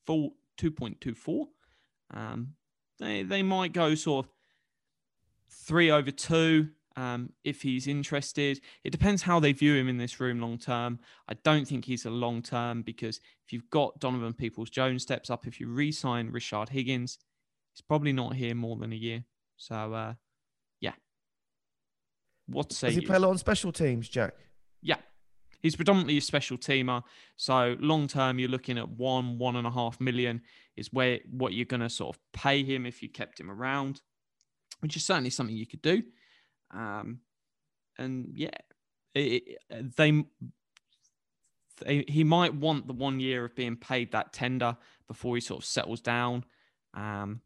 full 2.24. Um, they they might go sort of three over two um, if he's interested. It depends how they view him in this room long term. I don't think he's a long term because if you've got Donovan Peoples Jones steps up, if you re-sign Rashard Higgins, he's probably not here more than a year. So uh, yeah. What say Does he you? play a lot on special teams, Jack? Yeah. He's predominantly a special teamer. So long term, you're looking at one, one and a half million is where what you're going to sort of pay him if you kept him around, which is certainly something you could do. Um, and yeah, it, it- they, they he might want the one year of being paid that tender before he sort of settles down um,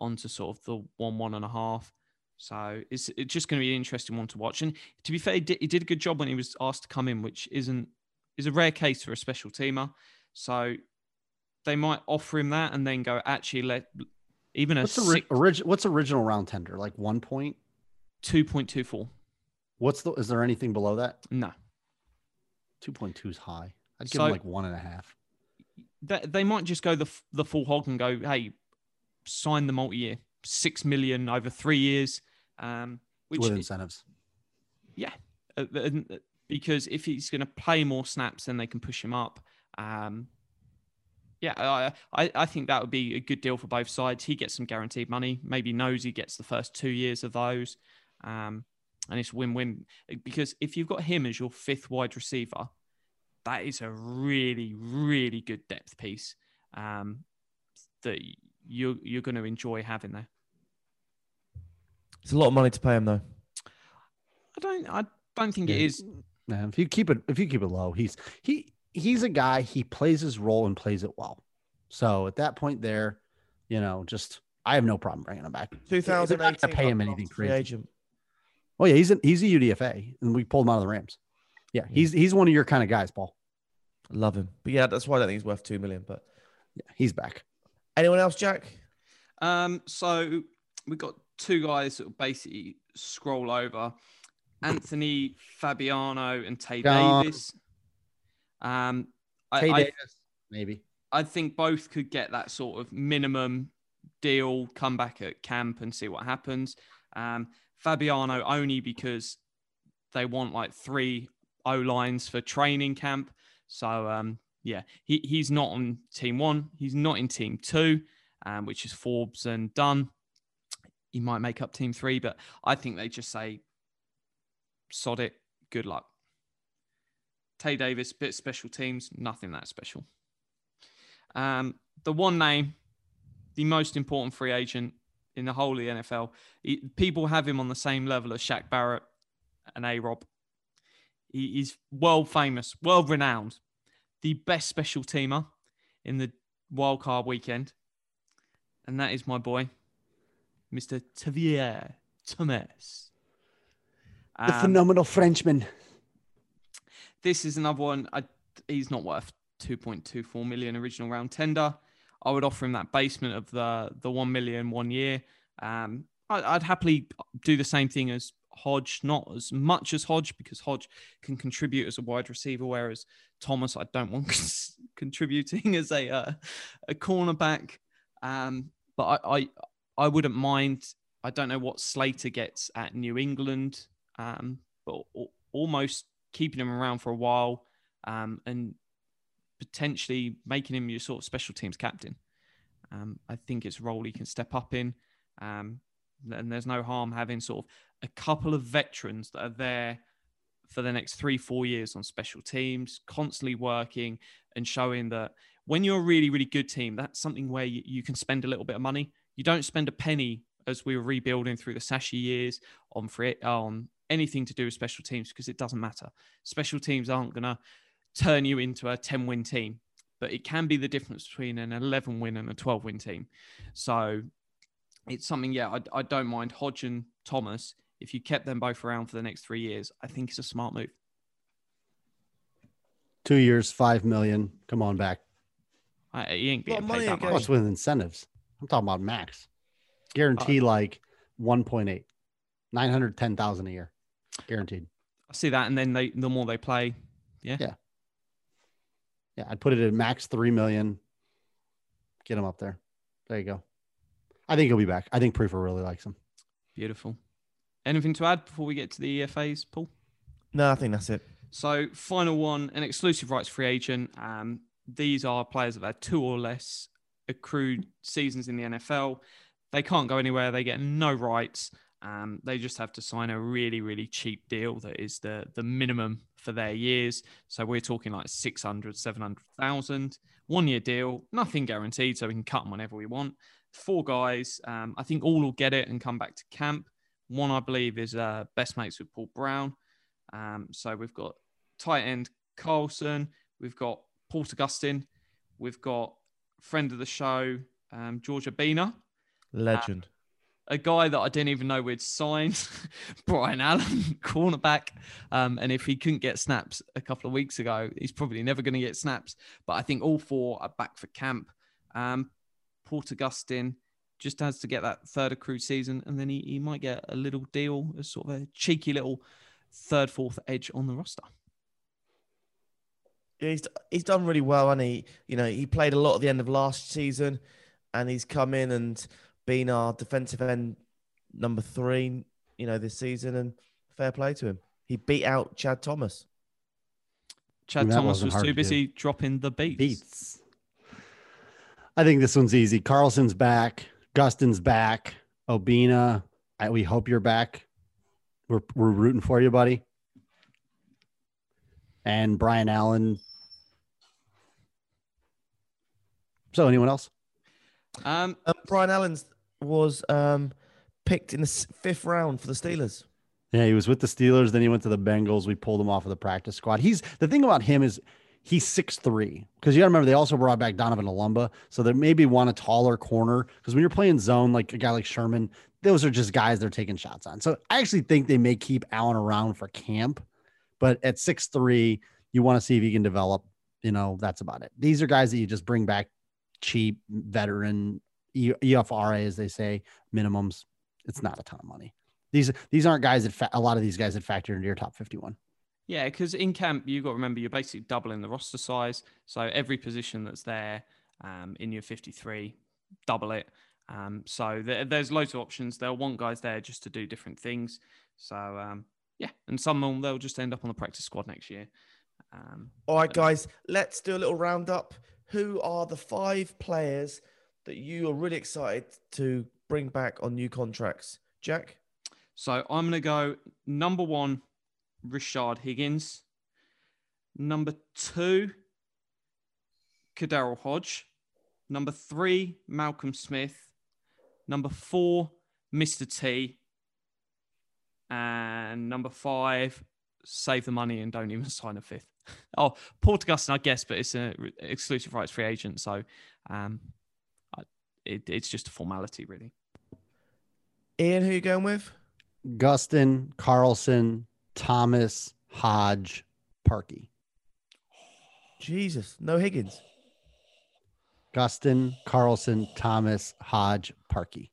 onto sort of the one, one and a half. So it's it's just going to be an interesting one to watch. And to be fair, he did, he did a good job when he was asked to come in, which isn't is a rare case for a special teamer. So they might offer him that and then go actually let even a What's, six, origi- what's original round tender? Like one point? two point two four. What's the? Is there anything below that? No, Two point two is high. I'd give So- him like one and a half. they, they might just go the the full hog and go, hey, sign the multi year, six million over three years. Um, which with incentives. yeah, uh, uh, because if he's going to play more snaps, then they can push him up. Um, yeah, I, I I think that would be a good deal for both sides. He gets some guaranteed money. Maybe Nosy gets the first two years of those, um, and it's win-win. Because if you've got him as your fifth wide receiver, that is a really really good depth piece um, that you you're going to enjoy having there. It's a lot of money to pay him, though. I don't I don't think it Yeah. is. Man, if you keep it, if you keep it low, he's he he's a guy. He plays his role and plays it well. So at that point, there, you know, just I have no problem bringing him back. They're 2018. gonna pay him anything free crazy. agent. Oh yeah, he's a, he's a UDFA, and we pulled him out of the Rams. Yeah, he's he's one of your kind of guys, Paul. I love him. But yeah, that's why I don't think he's worth two million. But Yeah, he's back. Anyone else, Jack? Um, so we got two guys that will basically scroll over Anthony Fabiano and Tae Gone. Davis. Um, I, Tae I, Davis, maybe. I think both could get that sort of minimum deal, come back at camp and see what happens. Um, Fabiano only because they want like three O lines for training camp. So um, yeah, he, he's not on team one. He's not in team two, um, which is Forbes and Dunn. He might make up team three, but I think they just say, sod it, good luck. Tae Davis, bit special teams, nothing that special. Um, the one name, the most important free agent in the whole of the NFL. He- people have him on the same level as Shaq Barrett and A Rob. He, he's world famous, world renowned, the best special teamer in the wildcard weekend. And that is my boy, Mr. Tavierre Thomas. The Um, phenomenal Frenchman. this is another one. I, he's not worth 2.24 million original round tender. I would offer him that basement of the the one million one year. Um, I, I'd happily do the same thing as Hodge, not as much as Hodge because Hodge can contribute as a wide receiver, whereas Thomas I don't want [LAUGHS] contributing as a uh, a cornerback. Um, but I, I I wouldn't mind. I don't know what Slater gets at New England, um, but al- almost keeping him around for a while um, and potentially making him your sort of special teams captain. Um, I think it's a role he can step up in. Um, and there's no harm having sort of a couple of veterans that are there for the next three, four years on special teams, constantly working and showing that when you're a really, really good team, that's something where you, you can spend a little bit of money. You don't spend a penny as we were rebuilding through the Sashi years on free, on anything to do with special teams because it doesn't matter. Special teams aren't going to turn you into a 10 win team, but it can be the difference between an 11 win and a 12 win team. So it's something, yeah, I, I don't mind Hodge and Thomas. If you kept them both around for the next three years, I think it's a smart move. Two years, five million. Come on back. I, he ain't Lot getting of money paid that again. Plus much. with incentives. I'm talking about max. Guarantee uh, like 1.8. 910,000 a year. Guaranteed. I see that, and then they the more they play, yeah, Yeah. Yeah, I'd put it at max 3 million. Get him up there. There you go. I think he'll be back. I think Priefer really likes him. beautiful. Anything to add before we get to the EFAs, Paul? No, I think that's it. So, final one, an exclusive rights free agent. Um, these are players that have had two or less accrued seasons in the NFL. They can't go anywhere. They get no rights. Um, they just have to sign a really, really cheap deal that is the the minimum for their years. So we're talking like 600, 700,000. One year deal, nothing guaranteed. So we can cut them whenever we want. Four guys. Um, I think all will get it and come back to camp. One, I believe, is uh, best mates with Paul Brown. Um, so we've got tight end Carlson, we've got Porter Gustin, we've got friend of the show um, Georgia Bina, Legend. a guy that I didn't even know we'd signed, [LAUGHS] Brian Allen, [LAUGHS] cornerback. Um, and if he couldn't get snaps a couple of weeks ago, he's probably never going to get snaps. But I think all four are back for camp. Um, Porter Gustin just has to get that third accrued season, and then he, he might get a little deal, as sort of a cheeky little third, fourth edge on the roster. Yeah, he's he's done really well, and he you know he played a lot at the end of last season, and he's come in and been our defensive end number three, you know, this season, and fair play to him. He beat out Chad Thomas. Chad that Thomas wasn't was too to do. busy dropping the beats. Beats. I think this one's easy. Carlson's back. Gustin's back. Obina, I, we hope you're back. We're, we're rooting for you, buddy. And Brian Allen. So, anyone else? Um, Um, Brian Allen's was um, picked in the fifth round for the Steelers. Yeah, he was with the Steelers. Then he went to the Bengals. We pulled him off of the practice squad. He's the thing about him is he's six three. Because you got to remember they also brought back Donovan Olumba, so they maybe want a taller corner. Because when you're playing zone, like a guy like Sherman, those are just guys they're taking shots on. So I actually think they may keep Allen around for camp, but at six three, you want to see if he can develop. You know, that's about it. These are guys that you just bring back cheap, veteran, EFRA as they say, minimums. It's not a ton of money. These these aren't guys that fa- a lot of these guys that factor into your top 51. Yeah, because in camp you've got to remember you're basically doubling the roster size. So every position that's there um, in your 53, double it. Um, so there, there's loads of options. They'll want guys there just to do different things. So um, yeah, and some of them they'll just end up on the practice squad next year. Um, All right, guys, let's do a little roundup. Who are the five players that you are really excited to bring back on new contracts? Jack? so I'm going to go number one, Rashard Higgins. Number two, KhaDarel Hodge. Number three, Malcolm Smith. Number four, Mr. T. And number five, save the money and don't even [LAUGHS] sign a fifth. [LAUGHS] Oh, Porter Gustin, I guess, but it's an exclusive rights free agent. So um, I, it, it's just a formality, really. Ian, who you going with? Gustin, Carlson, Thomas, Hodge, Parkey. Jesus, no Higgins. Gustin, Carlson, Thomas, Hodge, Parkey.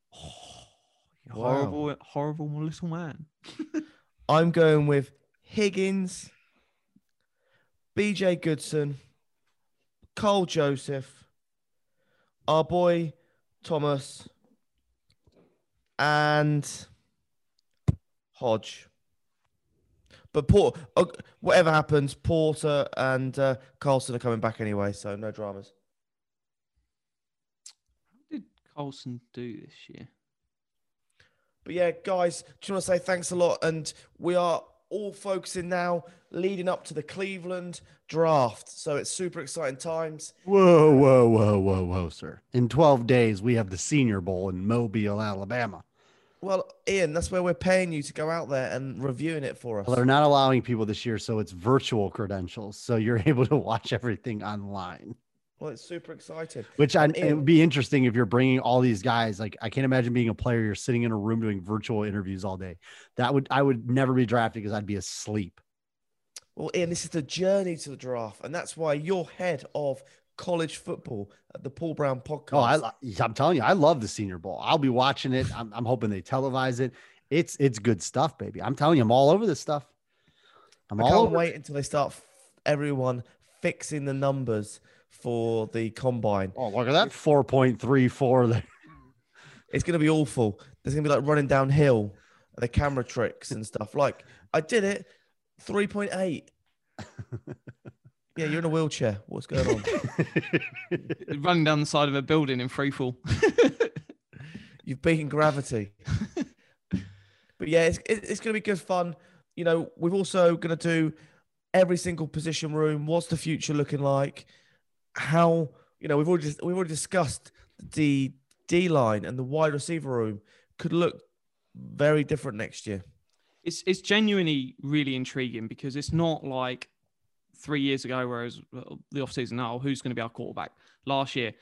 Wow. Horrible, horrible little man. [LAUGHS] I'm going with Higgins, BJ Goodson, Karl Joseph, our boy Thomas, and Hodge. But Port, uh, whatever happens, Porter and uh, Carlson are coming back anyway, so no dramas. How did Carlson do this year? But yeah, guys, just want to say thanks a lot. And we are all focusing now leading up to the Cleveland draft. So it's super exciting times. Whoa, whoa, whoa, whoa, whoa, sir. In 12 days, we have the Senior Bowl in Mobile, Alabama. Well, Ian, that's where we're paying you to go out there and reviewing it for us. Well, they're not allowing people this year, so it's virtual credentials. So you're [LAUGHS] able to watch everything online, Well, it's super exciting. which I, And it would be interesting if you're bringing all these guys. Like, I can't imagine being a player, you're sitting in a room doing virtual interviews all day. That would, I would never be drafted because I'd be asleep. Well, Ian, this is the journey to the draft, and that's why you're head of college football at the Paul Brown podcast. Oh, I, I'm telling you, I love the Senior Bowl. I'll be watching it. I'm, I'm hoping they televise it. It's, it's good stuff, baby. I'm telling you, I'm all over this stuff. I'm I all can't over. wait until they start f- everyone fixing the numbers for the combine. Oh, look at that 4.34 there. It's going to be awful. There's going to be like running downhill, the camera tricks and stuff. Like I did it, three point eight. [LAUGHS] yeah, you're in a wheelchair. What's going on? [LAUGHS] Running down the side of a building in free fall. [LAUGHS] You've beaten gravity. but yeah, it's, it's going to be good fun. You know, we're also going to do every single position room. What's the future looking like? How you know we've already we've already discussed the D line and the wide receiver room could look very different next year. it's it's genuinely really intriguing because it's not like three years ago, whereas the offseason, oh, who's going to be our quarterback? Last year,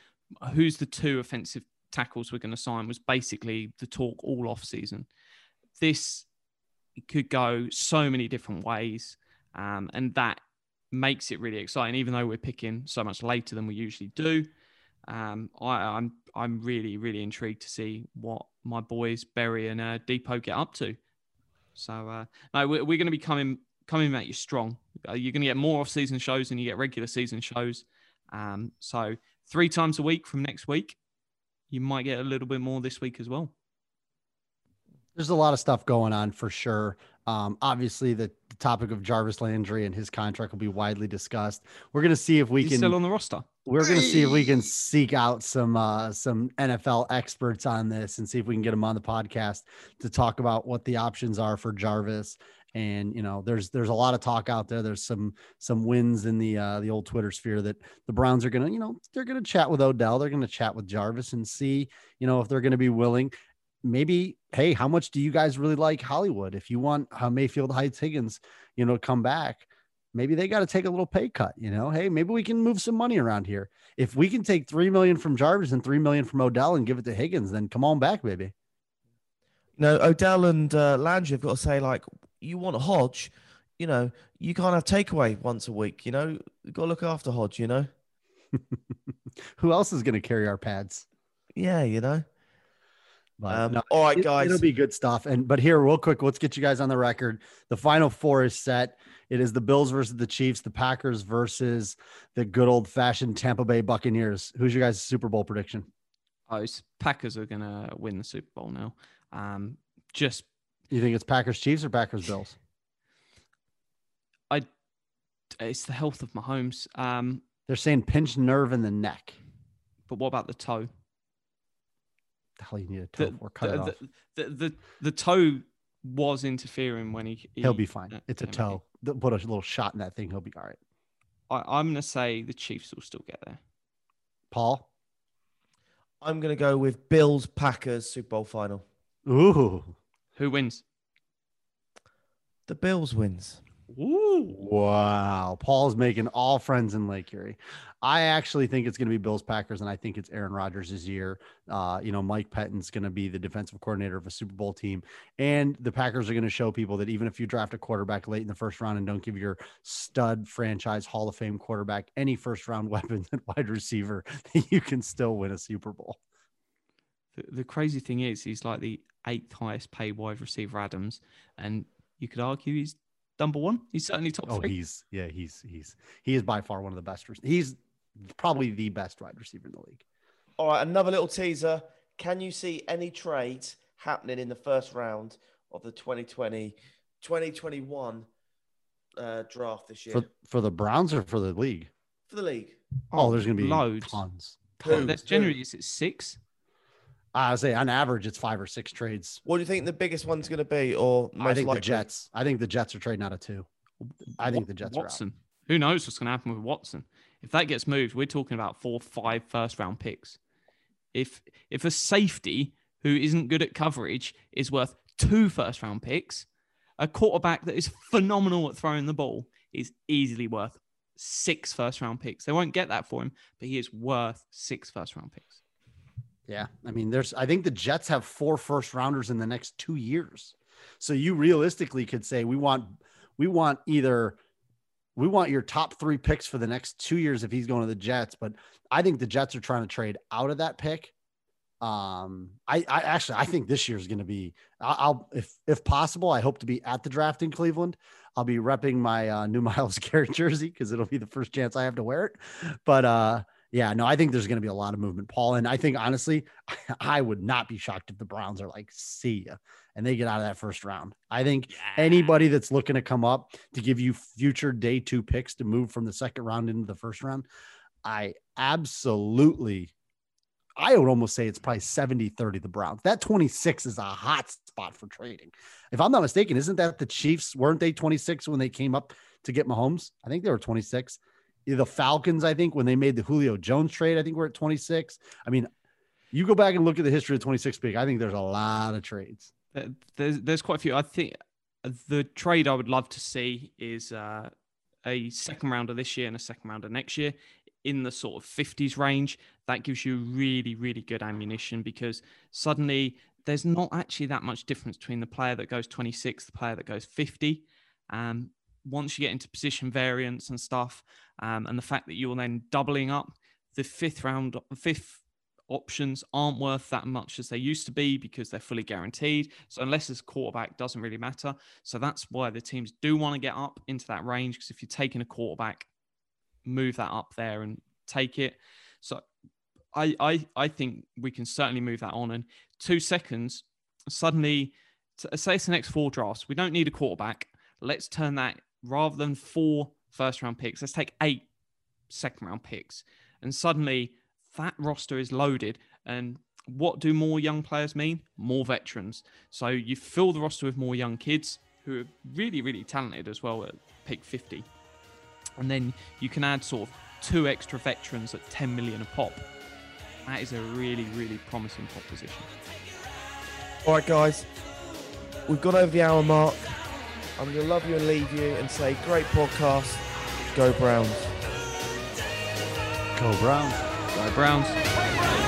who's the two offensive tackles we're going to sign was basically the talk all off season. This could go so many different ways, um, and that makes it really exciting. Even though we're picking so much later than we usually do, um, I, I'm I'm really really intrigued to see what my boys Berry and uh, Depot get up to. So uh, no, we're, we're going to be coming coming at you strong. Uh, you're going to get more off-season shows than you get regular season shows. Um, so three times a week from next week, you might get a little bit more this week as well. There's a lot of stuff going on for sure. Um, obviously, the, the topic of Jarvis Landry and his contract will be widely discussed. We're going to see if we He's can. still on the roster. we're going to see if we can seek out some uh, some NFL experts on this and see if we can get them on the podcast to talk about what the options are for Jarvis. And you know, there's there's a lot of talk out there. There's some some wins in the uh, the old Twitter sphere that the Browns are gonna, you know, they're gonna chat with Odell. They're gonna chat with Jarvis and see, you know, if they're gonna be willing. Maybe, hey, how much do you guys really like Hollywood? If you want uh, Mayfield Heights Higgins, you know, come back, maybe they got to take a little pay cut. You know, hey, maybe we can move some money around here. If we can take three million from Jarvis and three million from Odell and give it to Higgins, then come on back, baby. No, Odell and uh, Landry have got to say like, you want Hodge, you know, you can't have takeaway once a week. You know, you got to look after Hodge. You know, [LAUGHS] Who else is going to carry our pads? yeah, you know. But Um, no, all right, guys. It'll be good stuff. And but here, real quick, let's get you guys on the record. The final four is set. It is the Bills versus the Chiefs, the Packers versus the good old fashioned Tampa Bay Buccaneers. Who's your guys' Super Bowl prediction? Oh, it's Packers are going to win the Super Bowl now. Um, just You think it's Packers Chiefs or Packers Bills? I it's the health of Mahomes. Um, They're saying pinched nerve in the neck. but what about the toe? The hell you need a toe The, for? Cut the, it off. the, the, the, the toe was interfering when he. He'll be fine. uh, It's a toe. They'll Put a little shot in that thing. He'll be all right. I, I'm going to say the Chiefs will still get there. Paul. I'm gonna go with Bills Packers Super Bowl final. Ooh. Who wins? The Bills wins. Ooh. Wow. Paul's making all friends in Lake Erie. I actually think it's going to be Bills Packers, and I think it's Aaron Rodgers' year. Uh, you know, Mike Pettine's going to be the defensive coordinator of a Super Bowl team, and the Packers are going to show people that even if you draft a quarterback late in the first round and don't give your stud franchise Hall of Fame quarterback any first round [LAUGHS] weapons at wide receiver, [LAUGHS] you can still win a Super Bowl. The, the crazy thing is, he's like the eighth highest paid wide receiver Adams, and you could argue he's number one. He's certainly top Oh, three. he's yeah, he's he's he is by far one of the best. He's probably the best wide receiver in the league. All right, another little teaser. Can you see any trades happening in the first round of the 2020 2021 uh, draft this year For for, for the Browns or for the league? For the league? Oh, there's going to be loads. tons. Who? That's generally is it six? I would say on average, it's five or six trades. What do you think the biggest one's going to be? Or most I think likely? the Jets. I think the Jets are trading out of two. I think Wa- the Jets are out. Watson. Who knows what's going to happen with Watson? If that gets moved, we're talking about four, five first round picks. If if a safety who isn't good at coverage is worth two first round picks, a quarterback that is phenomenal at throwing the ball is easily worth six first round picks. They won't get that for him, but he is worth six first round picks. Yeah, I mean, there's. I think the Jets have four first rounders in the next two years, so you realistically could say we want, we want either, we want your top three picks for the next two years if he's going to the Jets. But I think the Jets are trying to trade out of that pick. Um, I, I actually I think this year is going to be. I'll if if possible, I hope to be at the draft in Cleveland. I'll be repping my uh, new [LAUGHS] Myles Garrett jersey because it'll be the first chance I have to wear it. But uh, yeah, no, I think there's going to be a lot of movement, Paul. And I think honestly, [LAUGHS] I would not be shocked if the Browns are like, see ya, and they get out of that first round. I think anybody that's looking to come up to give you future day two picks to move from the second round into the first round, I absolutely, I would almost say it's probably 70 30 the Browns. That 26 is a hot spot for trading. If I'm not mistaken, isn't that the Chiefs? Weren't they 26 when they came up to get Mahomes? I think they were 26 the Falcons, I think, when they made the Julio Jones trade, I think we're at 26. I mean, you go back and look at the history of 26 pick. I think there's a lot of trades. There's there's quite a few. I think the trade I would love to see is uh, a second rounder this year and a second rounder next year in the sort of 50s range. That gives you really really good ammunition because suddenly there's not actually that much difference between the player that goes 26, the player that goes 50. Um, once you get into position variance and stuff, um, and the fact that you're then doubling up, the fifth round, fifth options aren't worth that much as they used to be because they're fully guaranteed. So unless it's quarterback, doesn't really matter. So that's why the teams do want to get up into that range because if you're taking a quarterback, move that up there and take it. So I I I think we can certainly move that on. And two seconds, suddenly, say it's the next four drafts. We don't need a quarterback. Let's turn that rather than four first round picks. Let's take eight second round picks, and suddenly that roster is loaded. And what do more young players mean? More veterans. So you fill the roster with more young kids who are really, really talented as well at pick 50. And then you can add sort of two extra veterans at 10 million a pop. That is a really, really promising proposition. All right, guys, we've got over the hour mark. I'm going to love you and leave you and say, great podcast. Go Browns. Go Browns. Go Browns.